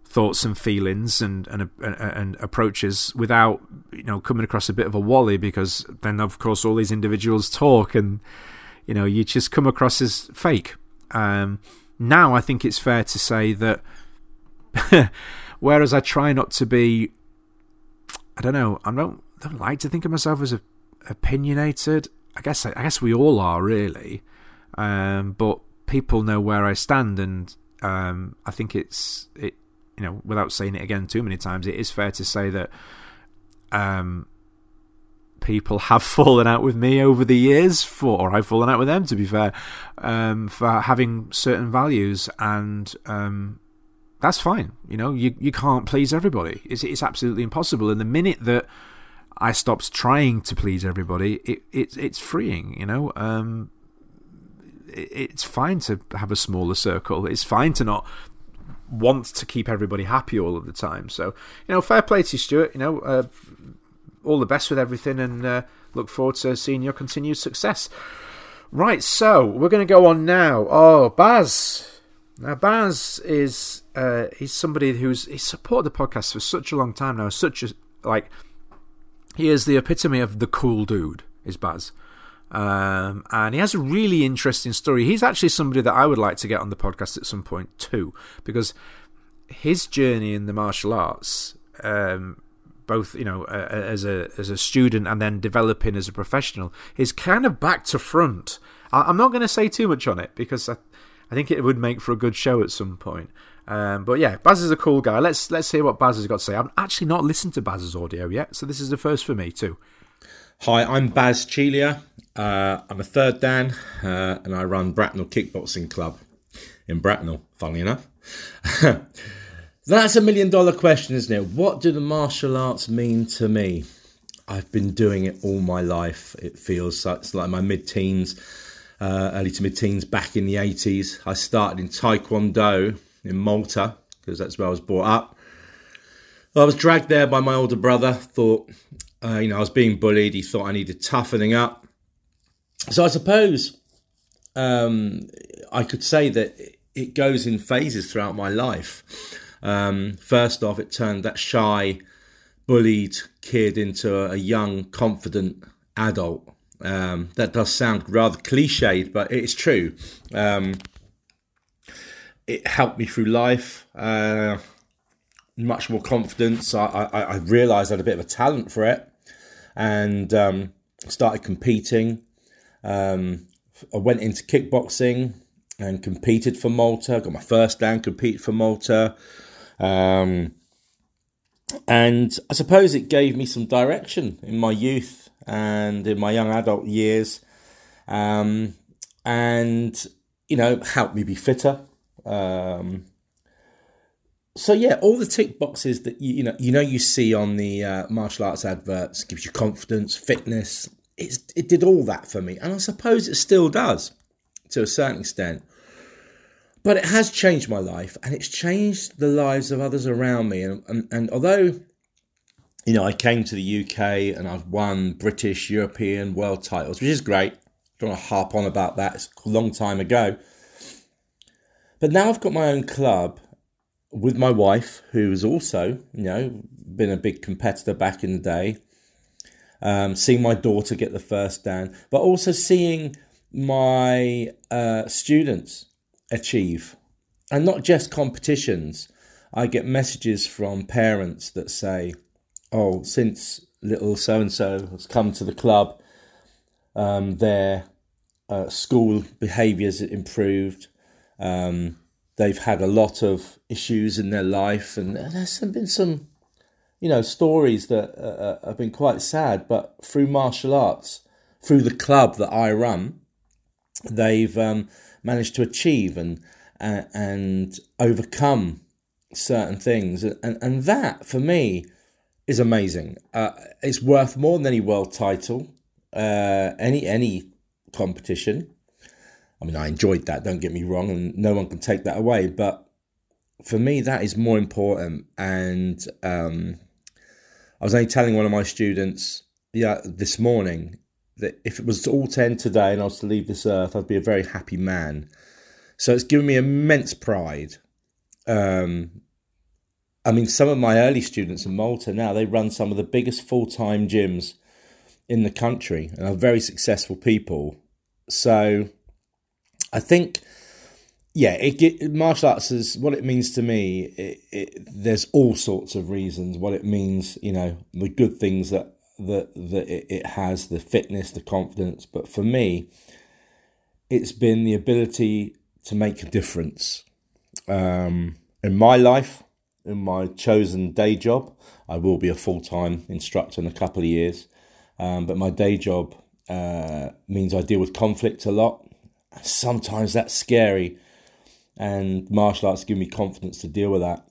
thoughts and feelings and, and and, and approaches without you know coming across a bit of a wally because then of course all these individuals talk and you know, you just come across as fake. Um, now I think it's fair to say that whereas I try not to be, I don't know, I don't, don't like to think of myself as a, opinionated. I guess I guess we all are really, um, but people know where I stand, and um, I think it's it. You know, without saying it again too many times, it is fair to say that um, people have fallen out with me over the years for, or I've fallen out with them, to be fair, um, for having certain values, and um, that's fine. You know, you you can't please everybody. It's it's absolutely impossible. And the minute that I stops trying to please everybody, it, it it's freeing. You know, um, it, it's fine to have a smaller circle. It's fine to not want to keep everybody happy all of the time. So, you know, fair play to you, Stuart. You know, uh, all the best with everything and uh, look forward to seeing your continued success. Right, so we're going to go on now. Oh, Baz. Now, Baz is uh, he's somebody who's he's supported the podcast for such a long time now. Such a like he is the epitome of the cool dude. Is Baz. Um, and he has a really interesting story. He's actually somebody that I would like to get on the podcast at some point too, because his journey in the martial arts um, both you know uh, as a as a student and then developing as a professional is kind of back to front. I, am not going to say too much on it because I, I think it would make for a good show at some point. Um, but yeah, Baz is a cool guy. Let's let's hear what Baz has got to say. I've actually not listened to Baz's audio yet, so this is the first for me too. Hi, I'm Baz Chilia. Uh, I'm a third Dan, uh, and I run Bracknell Kickboxing Club in Bracknell. Funnily enough. That's a million dollar question, isn't it? What do the martial arts mean to me? I've been doing it all my life. It feels like, it's like my mid teens, uh, early to mid teens back in the 80s. I started in Taekwondo in Malta because that's where I was brought up. I was dragged there by my older brother, thought, uh, you know, I was being bullied. He thought I needed toughening up. So I suppose um, I could say that it goes in phases throughout my life. Um, first off, it turned that shy, bullied kid into a, young, confident adult. Um, that does sound rather cliched, but it's true. Um, it helped me through life. Uh, much more confidence. I, I, I, realized I had a bit of a talent for it and um, started competing. Um, I went into kickboxing and competed for Malta. Got my first dan, compete for Malta. Um, and I suppose it gave me some direction in my youth and in my young adult years. Um, and, you know, helped me be fitter. Um, so yeah, all the tick boxes that you, you know you know you see on the uh, martial arts adverts gives you confidence, fitness. It's, it did all that for me, and I suppose it still does to a certain extent. But it has changed my life and it's changed the lives of others around me. And, and, and although, you know, I came to the UK and I've won British, European, world titles, which is great. I don't want to harp on about that. It's a long time ago. But now I've got my own club. with my wife, who who's also, you know, been a big competitor back in the day. Um, seeing my daughter get the first dan, but also seeing my uh, students achieve, and not just competitions. I get messages from parents that say, "Oh, since little so and so has come to the club, um, their uh, school behaviours improved. Um, they've had a lot of issues in their life, and there's been some, you know, stories that uh, uh, have been quite sad. But through martial arts, through the club that I run, they've um, managed to achieve and uh, and overcome certain things, and and that for me is amazing. Uh, it's worth more than any world title, uh, any any competition. I mean, I enjoyed that. Don't get me wrong, and no one can take that away. But for me, that is more important. And um, I was only telling one of my students, yeah, this morning that if it was all to end today and I was to leave this earth, I'd be a very happy man. So it's given me immense pride. Um, I mean, some of my early students in Malta now they run some of the biggest full time gyms in the country and are very successful people. So I think, yeah, it, it, martial arts is what it means to me. It, it, there's all sorts of reasons what it means. You know, the good things that that that it has, the fitness, the confidence. But for me, it's been the ability to make a difference um, in my life in my chosen day job. I will be a full time instructor in a couple of years, um, but my day job uh, means I deal with conflict a lot. Sometimes that's scary, and martial arts give me confidence to deal with that.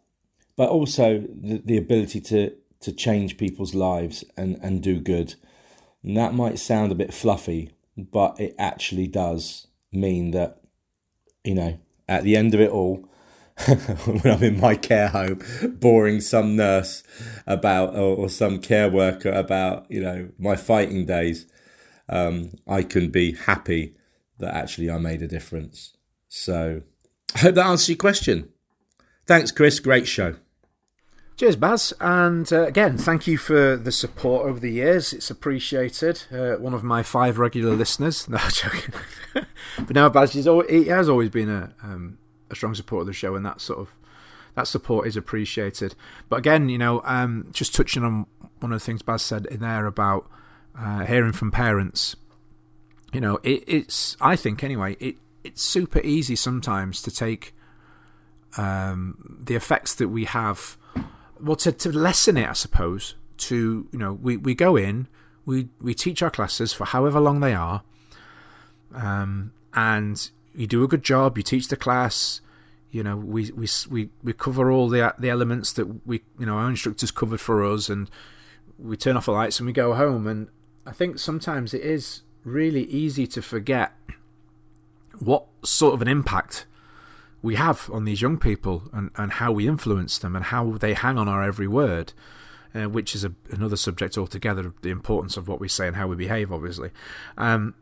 But also the, the ability to to change people's lives and, and do good. And that might sound a bit fluffy, but it actually does mean that, you know, at the end of it all, when I'm in my care home, boring some nurse about or, or some care worker about you know my fighting days, um, I can be happy that actually I made a difference. So I hope that answers your question. Thanks, Chris. Great show. Cheers, Baz. And uh, again, thank you for the support over the years. It's appreciated. Uh, one of my five regular listeners. No, joking. but now, Baz, he has always been a um, a strong supporter of the show, and that sort of that support is appreciated. But again, you know, um, just touching on one of the things Baz said in there about uh, hearing from parents, you know, it, it's I think anyway, it it's super easy sometimes to take um, the effects that we have, well, to, to lessen it, I suppose. To you know, we, we go in, we we teach our classes for however long they are, um, and you do a good job. You teach the class. You know, we we we, we cover all the the elements that we you know our instructors covered for us, and we turn off the lights and we go home. And I think sometimes it is really easy to forget what sort of an impact we have on these young people and, and how we influence them and how they hang on our every word, uh, which is a, another subject altogether the importance of what we say and how we behave, obviously. Um,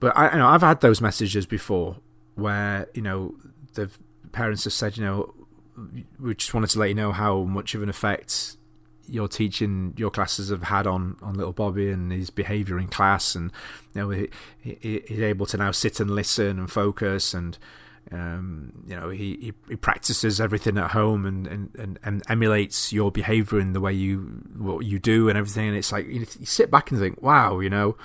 but I, you know, I've had those messages before where you know the parents have said, you know, we just wanted to let you know how much of an effect your teaching your classes have had on, on little Bobby and his behaviour in class, and you know he, he, he's able to now sit and listen and focus, and um, you know he, he, he practices everything at home and, and, and, and emulates your behaviour in the way you what you do and everything, and it's like you, you sit back and think, wow, you know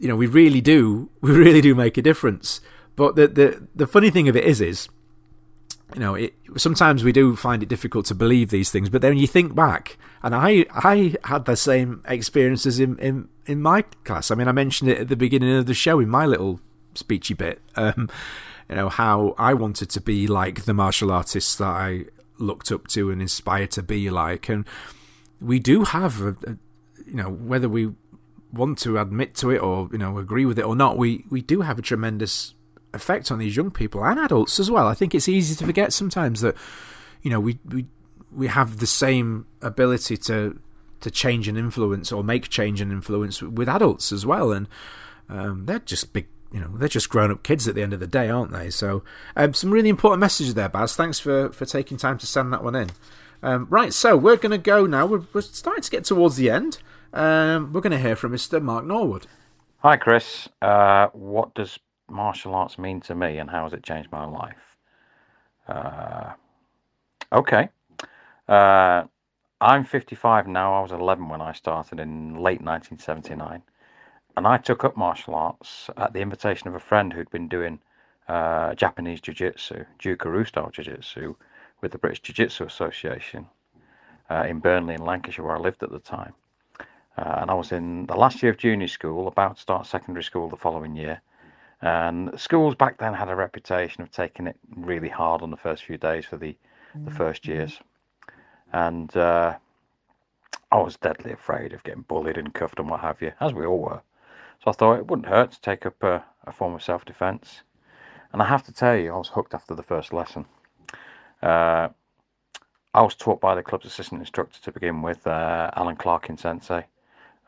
you know, we really do, we really do make a difference. But the the the funny thing of it is, is you know, it, sometimes we do find it difficult to believe these things. But then you think back, and I I had the same experiences in in in my class. I mean, I mentioned it at the beginning of the show in my little speechy bit. Um, you know how I wanted to be like the martial artists that I looked up to and inspired to be like, and we do have a, a you know whether we want to admit to it or you know agree with it or not, we we do have a tremendous effect on these young people and adults as well. I think it's easy to forget sometimes that you know we we we have the same ability to to change and influence or make change and influence with adults as well, and um, they're just big you know they're just grown up kids at the end of the day, aren't they? So um, some really important messages there, Baz. Thanks for for taking time to send that one in. Um, right, so we're going to go now. We're, we're, starting to get towards the end. Um, we're going to hear from Mr. Mark Norwood. Hi, Chris. Uh, what does martial arts mean to me, and how has it changed my life? Uh, okay. Uh, I'm 55 now. I was 11 when I started in late 1979. And I took up martial arts at the invitation of a friend who'd been doing uh, Japanese Jiu Jitsu, style Jiu Jitsu, with the British Jiu Jitsu Association uh, in Burnley in Lancashire, where I lived at the time. Uh, and I was in the last year of junior school, about to start secondary school the following year. And schools back then had a reputation of taking it really hard on the first few days for the, the first years. And uh, I was deadly afraid of getting bullied and cuffed and what have you, as we all were. So I thought it wouldn't hurt to take up a, a form of self defence. And I have to tell you, I was hooked after the first lesson. Uh, I was taught by the club's assistant instructor to begin with, uh, Alan Clarkin Sensei,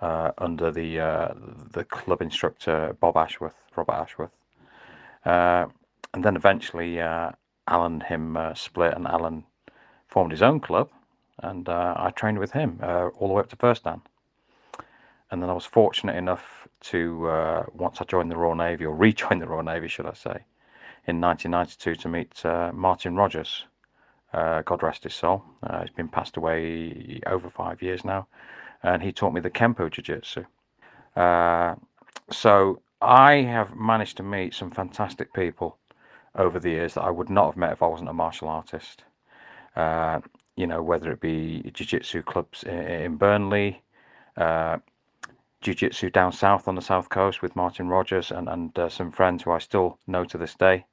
uh, under the uh, the club instructor Bob Ashworth, Robert Ashworth, uh, and then eventually uh, Alan him split, and Alan formed his own club, and I trained with him all the way up to first dan. And then I was fortunate enough to once I joined the Royal Navy or rejoined the Royal Navy, should I say, in 1992 to meet Martin Rogers uh, God rest his soul. Uh, he's been passed away over five years now, and he taught me the Kempo Jiu Jitsu. Uh, so I have managed to meet some fantastic people over the years that I would not have met if I wasn't a martial artist. Uh, you know, whether it be jiu jitsu clubs in, in Burnley, uh, jiu jitsu down south on the south coast with Martin Rogers and, and uh, some friends who I still know to this day.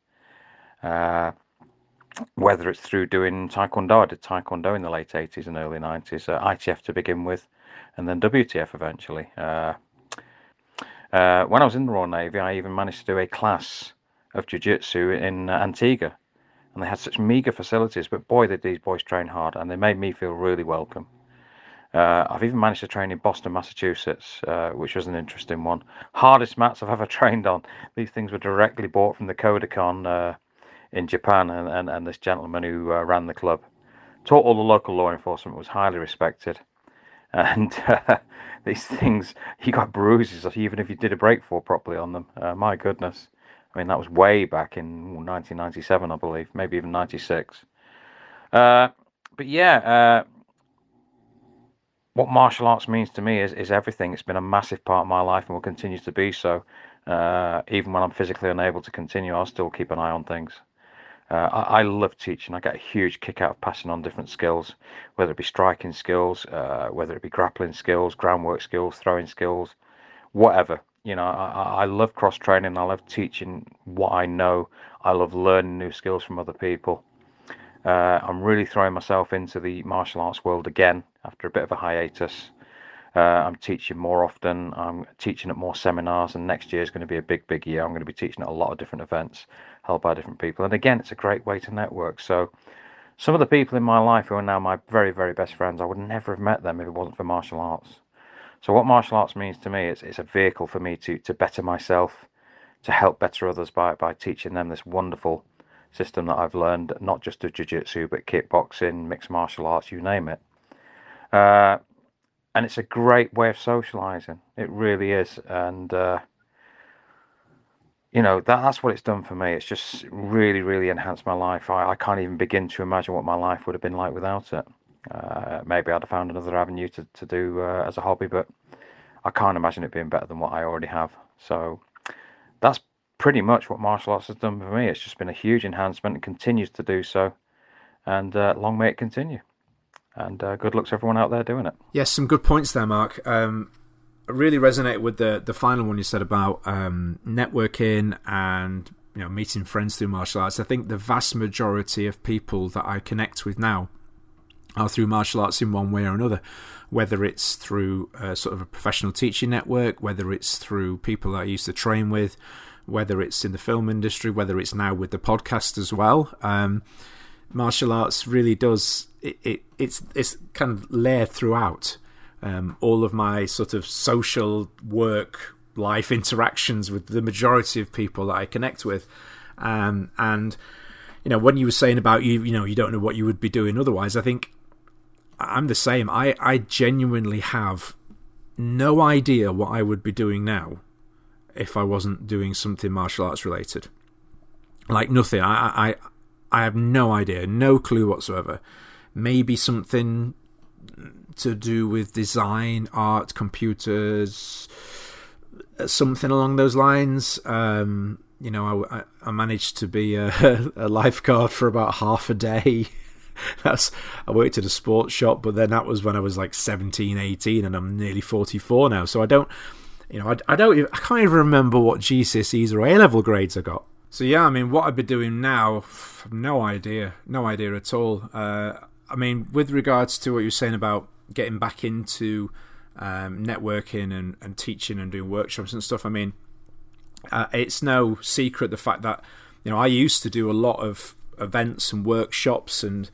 Uh, whether it's through doing taekwondo, I did taekwondo in the late 80s and early 90s, uh, ITF to begin with, and then WTF eventually. Uh, uh, when I was in the Royal Navy, I even managed to do a class of jiu jitsu in uh, Antigua, and they had such meager facilities, but boy, did these boys train hard, and they made me feel really welcome. Uh, I've even managed to train in Boston, Massachusetts, uh, which was an interesting one. Hardest mats I've ever trained on. These things were directly bought from the Kodokan in Japan, and, and, and this gentleman who uh, ran the club taught all the local law enforcement was highly respected. And uh, these things, he got bruises even if you did a break for properly on them. Uh, my goodness. I mean, that was way back in 1997, I believe, maybe even 96. Uh, but yeah, uh, what martial arts means to me is, is everything. It's been a massive part of my life and will continue to be so. Uh, even when I'm physically unable to continue, I'll still keep an eye on things. Uh, I, I, love teaching. I get a huge kick out of passing on different skills, whether it be striking skills, uh, whether it be grappling skills, groundwork skills, throwing skills, whatever. You know, I, I love cross training. I love teaching what I know. I love learning new skills from other people. Uh, I'm really throwing myself into the martial arts world again after a bit of a hiatus. Uh, I'm teaching more often. I'm teaching at more seminars, and next year is going to be a big, big year. I'm going to be teaching at a lot of different events held by different people. And again, it's a great way to network. So, some of the people in my life who are now my very, very best friends, I would never have met them if it wasn't for martial arts. So, what martial arts means to me is it's a vehicle for me to to better myself, to help better others by by teaching them this wonderful system that I've learned, not just of jiu-jitsu, but kickboxing, mixed martial arts, you name it. Uh, and it's a great way of socializing. It really is, and uh, you know that that's what it's done for me. It's just really, really enhanced my life. I, I can't even begin to imagine what my life would have been like without it. Uh, maybe I'd have found another avenue to to do uh, as a hobby, but I can't imagine it being better than what I already have. So that's pretty much what martial arts has done for me. It's just been a huge enhancement and continues to do so. And uh, long may it continue. And uh, good luck to everyone out there doing it. Yes, some good points there, Mark. Um, really resonate with the the final one you said about um, networking and you know meeting friends through martial arts. I think the vast majority of people that I connect with now are through martial arts in one way or another, whether it's through a, sort of a professional teaching network, whether it's through people that I used to train with, whether it's in the film industry, whether it's now with the podcast as well. Um, martial arts really does it, it, it's it's kind of layered throughout um, all of my sort of social work life interactions with the majority of people that I connect with. Um, and you know, when you were saying about you, you know, you don't know what you would be doing otherwise. I think I'm the same. I I genuinely have no idea what I would be doing now if I wasn't doing something martial arts related. Like nothing. I I I have no idea, no clue whatsoever. Maybe something to do with design, art, computers, something along those lines. Um, you know, I, I, managed to be a, a, lifeguard for about half a day. That's I worked at a sports shop, but then that was when I was like 17, 18, and I'm nearly 44 now. So I don't, you know, I, I don't, I can't even remember what GCSEs or A level grades I got. So yeah, I mean, what I'd be doing now, no idea, no idea at all. Uh, I mean, with regards to what you're saying about getting back into um, networking and, and teaching and doing workshops and stuff, I mean, uh, it's no secret the fact that you know I used to do a lot of events and workshops, and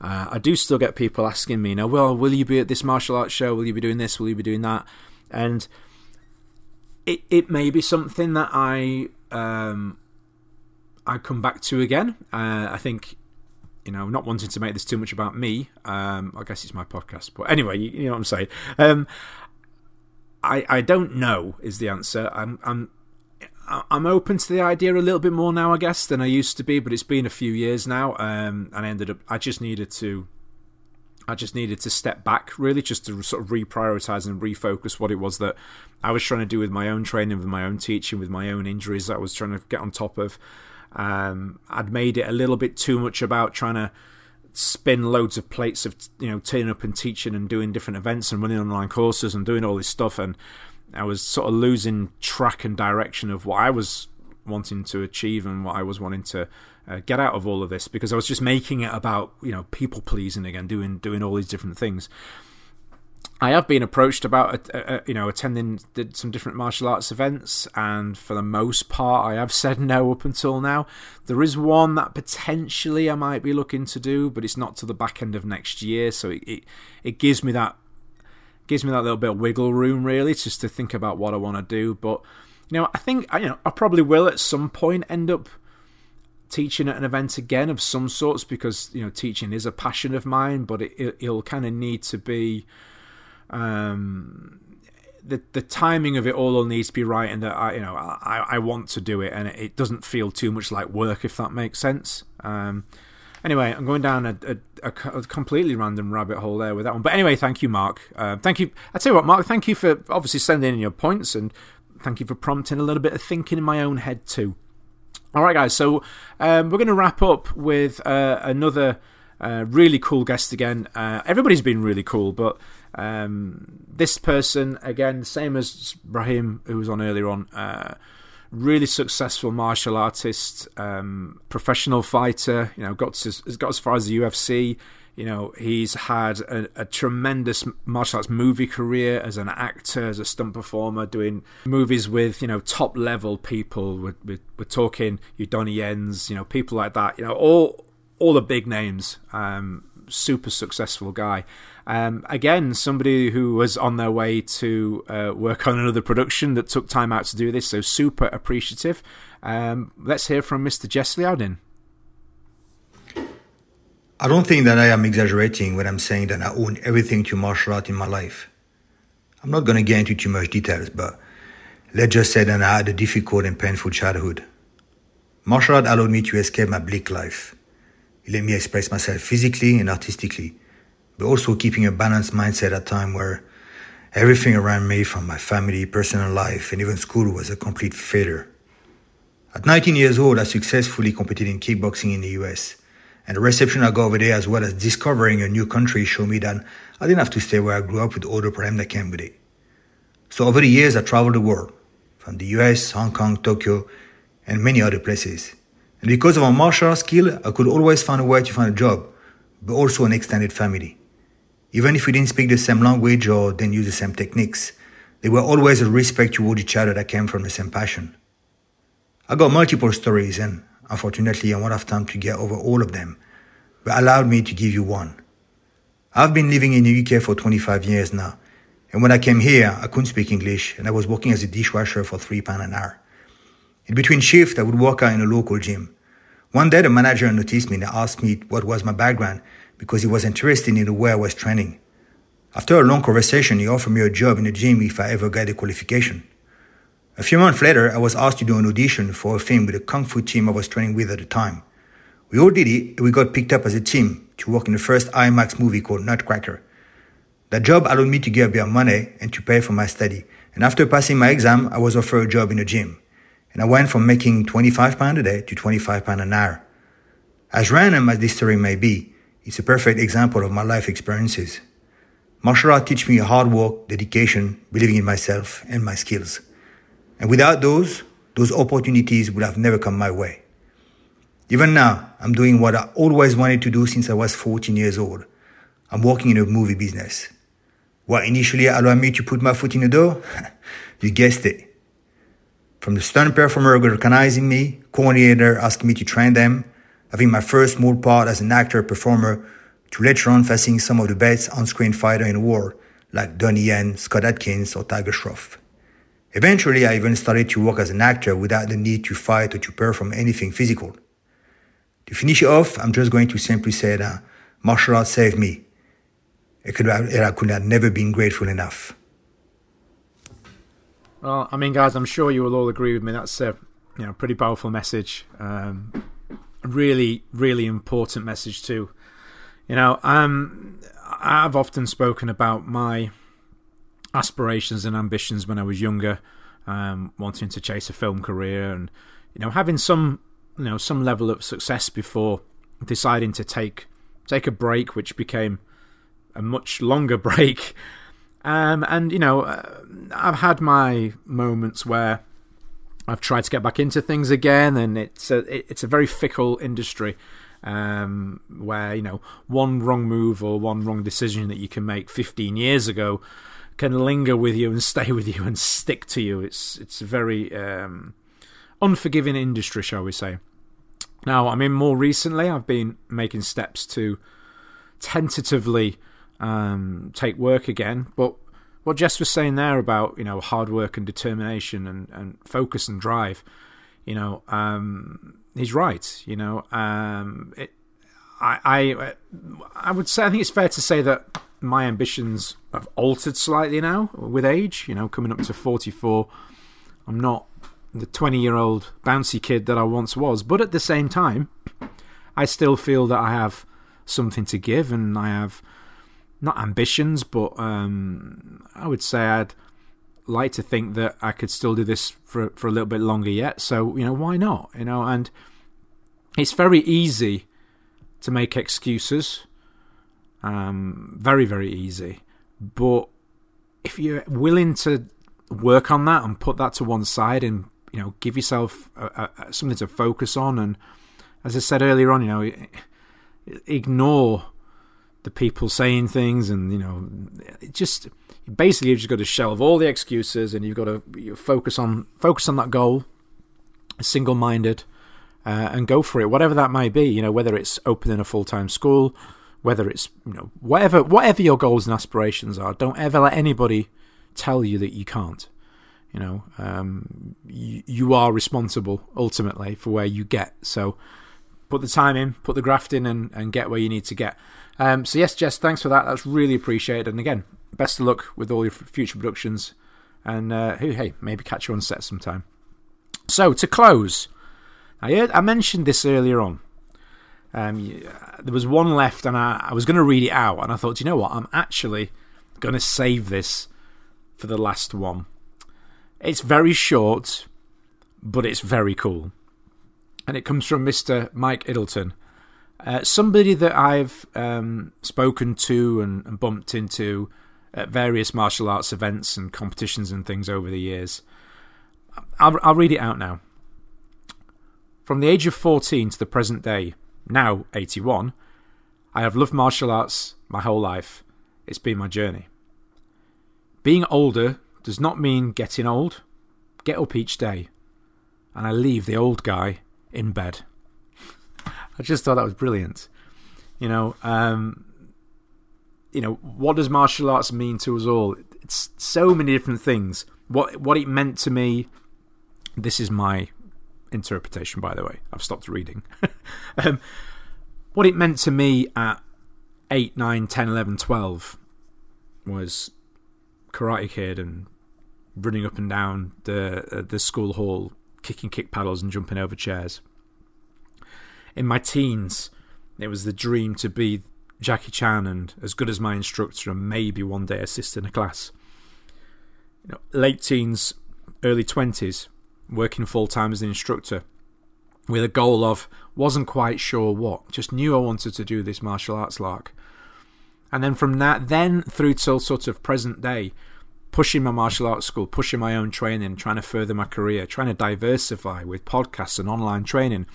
uh, I do still get people asking me, you know, well, will you be at this martial arts show? Will you be doing this? Will you be doing that? And it it may be something that I um, I come back to again. Uh, I think you know, not wanting to make this too much about me. Um, I guess it's my podcast, but anyway, you, you know what I'm saying. Um, I I don't know is the answer. I'm I'm I'm open to the idea a little bit more now, I guess, than I used to be. But it's been a few years now, um, and I ended up. I just needed to. I just needed to step back, really, just to sort of reprioritize and refocus what it was that I was trying to do with my own training, with my own teaching, with my own injuries that I was trying to get on top of. Um, I'd made it a little bit too much about trying to spin loads of plates of you know turning up and teaching and doing different events and running online courses and doing all this stuff and I was sort of losing track and direction of what I was wanting to achieve and what I was wanting to uh, get out of all of this because I was just making it about you know people pleasing again, doing doing all these different things. I have been approached about uh, uh, you know attending some different martial arts events, and for the most part, I have said no up until now. There is one that potentially I might be looking to do, but it's not to the back end of next year, so it it, it gives me that gives me that little bit of wiggle room, really, just to think about what I want to do. But you know, I think you know I probably will at some point end up teaching at an event again of some sorts because you know teaching is a passion of mine, but it, it, will kind of need to be. Um, the the timing of it all will need to be right, and that I you know I, I want to do it, and it doesn't feel too much like work, if that makes sense. Um, Anyway, I'm going down a, a, a, completely random rabbit hole there with that one. But anyway, thank you, Mark. Uh, thank you. I tell you what, Mark, thank you for obviously sending in your points and thank you for prompting a little bit of thinking in my own head too. All right, guys. So um, we're going to wrap up with uh, another uh, really cool guest again. Uh, everybody's been really cool, but um, this person again, same as Brahim, who was on earlier on uh, really successful martial artist, um, professional fighter. You know, got to, got as far as the UFC. You know, he's had a, a, tremendous martial arts movie career as an actor, as a stunt performer, doing movies with you know top level people. We're, we're, we're talking you Donnie Yen's, you know, people like that. You know, all all the big names. Um, super successful guy. Um, again, somebody who was on their way to uh, work on another production that took time out to do this, so super appreciative. Um, let's hear from Mr. Jess Liaudin. I don't think that I am exaggerating when I'm saying that I own everything to martial art in my life. I'm not going to get into too much details, but let's just say that I had a difficult and painful childhood. Martial art allowed me to escape my bleak life. It let me express myself physically and artistically but also keeping a balanced mindset at a time where everything around me, from my family, personal life, and even school, was a complete failure. At 19 years old, I successfully competed in kickboxing in the US, and the reception I got over there, as well as discovering a new country, showed me that I didn't have to stay where I grew up with all the problems that came with it. So over the years, I traveled the world, from the US, Hong Kong, Tokyo, and many other places. And because of my martial arts skill, I could always find a way to find a job, but also an extended family. Even if we didn't speak the same language or didn't use the same techniques, there were always a respect toward each other that came from the same passion. I got multiple stories and unfortunately I won't have time to get over all of them, but allowed me to give you one. I've been living in the UK for 25 years now, And when I came here, I couldn't speak English and I was working as a dishwasher for three pounds an hour. In between shifts, I would work out in a local gym. One day, the manager noticed me and asked me what was my background because he was interested in the way I was training. After a long conversation, he offered me a job in the gym if I ever got a qualification. A few months later, I was asked to do an audition for a film with a kung fu team I was training with at the time. We all did it, and we got picked up as a team to work in the first IMAX movie called Nutcracker. That job allowed me to get a bit of money and to pay for my study. And after passing my exam, I was offered a job in a gym. And I went from making £25 a day to £25 an hour. As random as this story may be, it's a perfect example of my life experiences. Martial art teach me hard work, dedication, believing in myself and my skills. And without those, those opportunities would have never come my way. Even now, I'm doing what I always wanted to do since I was 14 years old. I'm working in a movie business. What initially allowed me to put my foot in the door? you guessed it. From the stunt performer recognizing me, coordinator asking me to train them, having my first small part as an actor performer, to later on facing some of the best on-screen fighter in the world, like Donnie Yen, Scott Adkins, or Tiger Shroff. Eventually, I even started to work as an actor without the need to fight or to perform anything physical. To finish off, I'm just going to simply say that martial arts saved me. It could have, it could have never been grateful enough. Well, I mean, guys, I'm sure you will all agree with me. That's a you know pretty powerful message. Um, really, really important message too. You know, um, I've often spoken about my aspirations and ambitions when I was younger, um, wanting to chase a film career and you know having some you know some level of success before deciding to take take a break, which became a much longer break. Um, and you know, uh, I've had my moments where I've tried to get back into things again, and it's a it's a very fickle industry. Um, where you know one wrong move or one wrong decision that you can make 15 years ago can linger with you and stay with you and stick to you. It's it's a very um, unforgiving industry, shall we say? Now, I mean, more recently, I've been making steps to tentatively um, take work again. But what Jess was saying there about you know hard work and determination and, and focus and drive, you know, um, he's right. You know, um, it, I, I I would say I think it's fair to say that my ambitions have altered slightly now with age. You know, coming up to forty four, I'm not the 20 year old bouncy kid that I once was. But at the same time, I still feel that I have something to give and I have not ambitions, but um, I would say I'd like to think that I could still do this for for a little bit longer yet. So you know, why not? You know, and it's very easy to make excuses. Um, very very easy, but if you're willing to work on that and put that to one side and you know give yourself a, a, something to focus on and as i said earlier on you know ignore the people saying things and you know just basically you've just got to shelve all the excuses and you've got to you focus on focus on that goal single-minded uh, and go for it whatever that might be you know whether it's opening a full-time school whether it's you know whatever whatever your goals and aspirations are don't ever let anybody tell you that you can't you know, um, you, you are responsible ultimately for where you get. So put the time in, put the graft in, and, and get where you need to get. Um, so yes, Jess, thanks for that. That's really appreciated. And again, best of luck with all your future productions. And uh, hey, maybe catch you on set sometime. So to close, I heard, I mentioned this earlier on. Um, there was one left, and I, I was going to read it out, and I thought, you know what? I'm actually going to save this for the last one. It's very short, but it's very cool. And it comes from Mr. Mike Iddleton, uh, somebody that I've um, spoken to and, and, bumped into at various martial arts events and competitions and things over the years. I'll, I'll read it out now. From the age of 14 to the present day, now 81, I have loved martial arts my whole life. It's been my journey. Being older does not mean getting old. Get up each day. And I leave the old guy in bed. I just thought that was brilliant. You know, um, you know, what does martial arts mean to us all? it's so many different things. What what it meant to me. This is my interpretation, by the way. I've stopped reading. um, what it meant to me at 8, 9, 10, 11, 12 was Karate Kid and running up and down the uh, the school hall, kicking kick paddles and jumping over chairs. In my teens, it was the dream to be Jackie Chan and as good as my instructor and maybe one day assist in a class. You know, late teens, early 20s, working full time as an instructor with a goal of wasn't quite sure what, just knew I wanted to do this martial arts lark. And then from that, then through till sort of present day, pushing my martial arts school, pushing my own training, trying to further my career, trying to diversify with podcasts and online training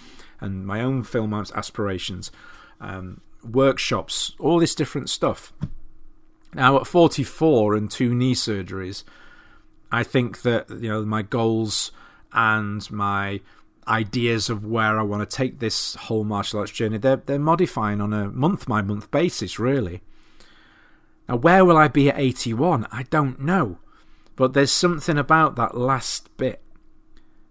and my own film aspirations, um, workshops, all this different stuff. Now, at 44 and two knee surgeries, I think that you know my goals and my ideas of where I want to take this whole martial arts journey they're they're modifying on a month by month basis, really. Now, where will I be at 81? I don't know. But there's something about that last bit.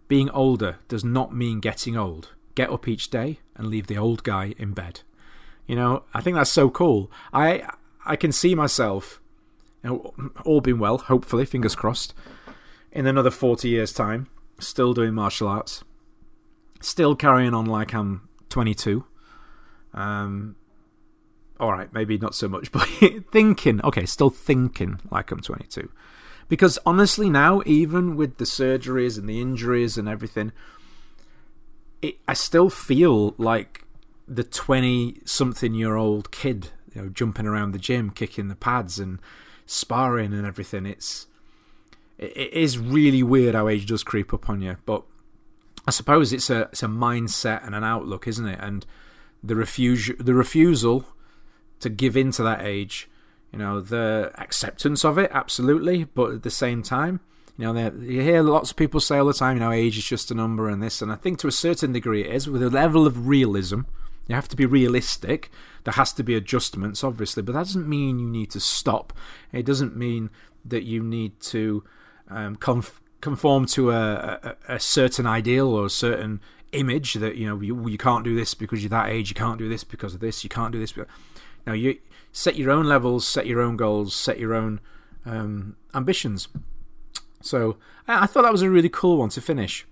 Being older does not mean getting old. Get up each day and leave the old guy in bed. You know, I think that's so cool. I I can see myself, you know, all being well, hopefully, fingers crossed, in another 40 years' time, still doing martial arts, still carrying on like I'm 22. Um, all right, maybe not so much, but thinking, okay, still thinking like I'm 22. Because honestly, now, even with the surgeries and the injuries and everything, it, I still feel like the 20 something year old kid, you know, jumping around the gym, kicking the pads and sparring and everything. It's, it, it is really weird how age does creep up on you, but I suppose it's a, it's a mindset and an outlook, isn't it? And the refusal, the refusal to give in to that age. You know, the acceptance of it, absolutely, but at the same time, you know, you hear lots of people say all the time, you know, age is just a number and this, and I think to a certain degree it is, with a level of realism. You have to be realistic. There has to be adjustments, obviously, but that doesn't mean you need to stop. It doesn't mean that you need to um, conf- conform to a, a, a, certain ideal or a certain image that you know you, you can't do this because you're that age. You can't do this because of this. You can't do this. Now you set your own levels, set your own goals, set your own um, ambitions. So I thought that was a really cool one to finish.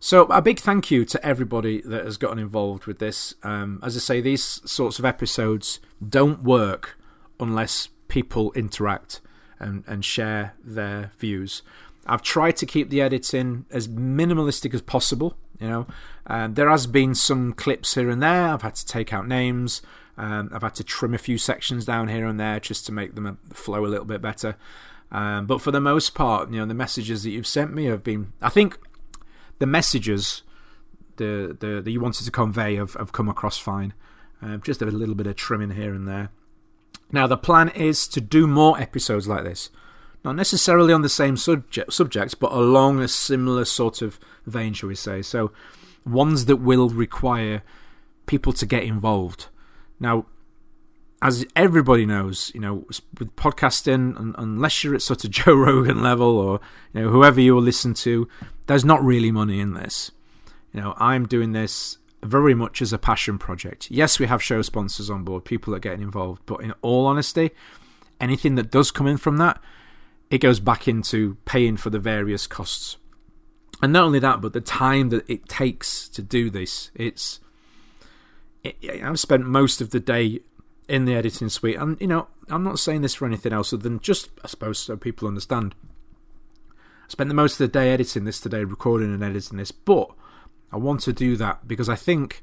So a big thank you to everybody that has gotten involved with this. Um, as I say, these sorts of episodes don't work unless people interact and, and share their views. I've tried to keep the editing as minimalistic as possible. You know, um, there has been some clips here and there. I've had to take out names. Um, I've had to trim a few sections down here and there just to make them flow a little bit better. Um, but for the most part, you know, the messages that you've sent me have been. I think the messages the, the that you wanted to convey have, have come across fine. Uh, just a little bit of trimming here and there. Now the plan is to do more episodes like this, not necessarily on the same subject subjects, but along a similar sort of vein, shall we say? So ones that will require people to get involved. Now, as everybody knows, you know, with podcasting, unless you're at sort of Joe Rogan level or you know whoever you will listen to, there's not really money in this. You know, I'm doing this very much as a passion project. Yes, we have show sponsors on board, people that are getting involved, but in all honesty, anything that does come in from that, it goes back into paying for the various costs. And not only that, but the time that it takes to do this, it's I've spent most of the day in the editing suite, and you know, I'm not saying this for anything else other than just, I suppose, so people understand. I spent the most of the day editing this today, recording and editing this, but I want to do that because I think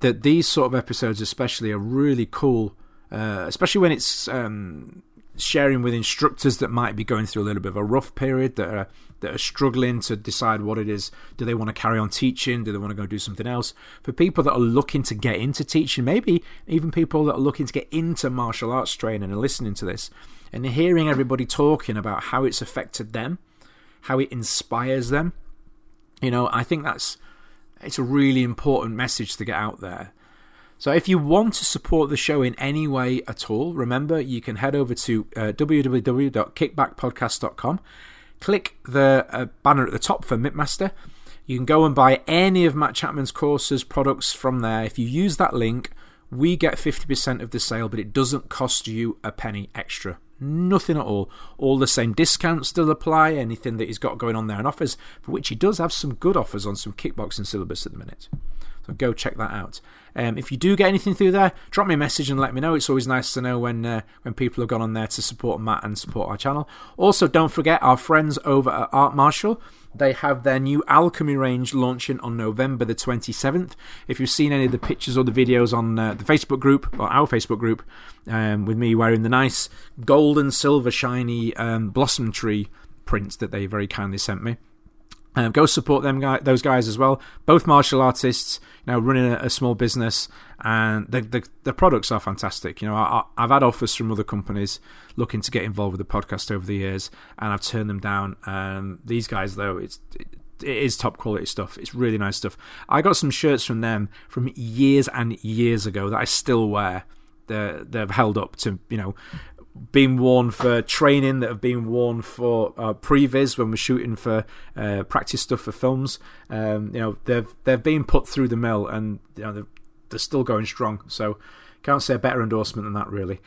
that these sort of episodes, especially, are really cool, uh, especially when it's um, sharing with instructors that might be going through a little bit of a rough period that are that are struggling to decide what it is. Do they want to carry on teaching? Do they want to go do something else? For people that are looking to get into teaching, maybe even people that are looking to get into martial arts training and listening to this and hearing everybody talking about how it's affected them, how it inspires them. You know, I think that's it's a really important message to get out there. So if you want to support the show in any way at all, remember you can head over to uh, www.kickbackpodcast.com, click the uh, banner at the top for MIPMaster. You can go and buy any of Matt Chapman's courses, products from there. If you use that link, we get 50% of the sale, but it doesn't cost you a penny extra. Nothing at all. All the same discounts still apply, anything that he's got going on there and offers, for which he does have some good offers on some kickboxing syllabus at the minute. So go check that out. Um, if you do get anything through there, drop me a message and let me know. It's always nice to know when uh, when people have gone on there to support Matt and support our channel. Also, don't forget our friends over at Art Martial. They have their new Alchemy range launching on November the 27th. If you've seen any of the pictures or the videos on uh, the Facebook group, or our Facebook group, um, with me wearing the nice gold and silver shiny um, blossom tree prints that they very kindly sent me. Um, go support them guy, those guys as well. Both martial artists, you know, running a, a small business, and the, the, the products are fantastic. You know, I, have had offers from other companies looking to get involved with the podcast over the years, and I've turned them down. Um, these guys, though, it's it, it is top quality stuff. It's really nice stuff. I got some shirts from them from years and years ago that I still wear. They're, they've held up to you know been worn for training, that have been worn for uh, previs when we're shooting for uh, practice stuff for films. Um, you know, they've they've been put through the mill, and you know they're, they're still going strong. So can't say a better endorsement than that, really.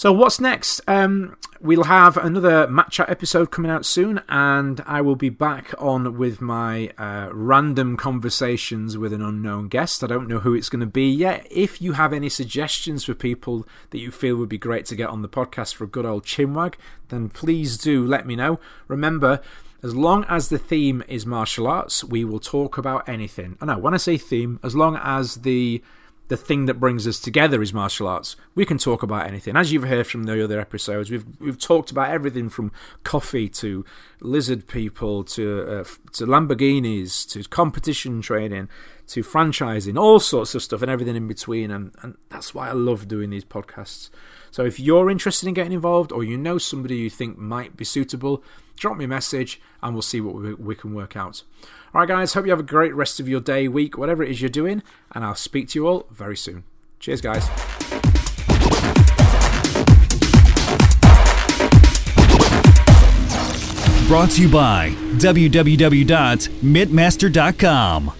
So what's next? Um, we'll have another match episode coming out soon, and I will be back on with my uh, random conversations with an unknown guest. I don't know who it's going to be yet. If you have any suggestions for people that you feel would be great to get on the podcast for a good old chinwag, then please do let me know. Remember. As long as the theme is martial arts, we will talk about anything. I know when I say theme, as long as the the thing that brings us together is martial arts. We can talk about anything. As you've heard from the other episodes, we've we've talked about everything from coffee to lizard people to uh, to Lamborghinis to competition training to franchising, all sorts of stuff and everything in between. And, and that's why I love doing these podcasts. So if you're interested in getting involved or you know somebody you think might be suitable, drop me a message and we'll see what we, we can work out. All right, guys, hope you have a great rest of your day, week, whatever it is you're doing, and I'll speak to you all very soon. Cheers, guys. Brought to you by www.mitmaster.com.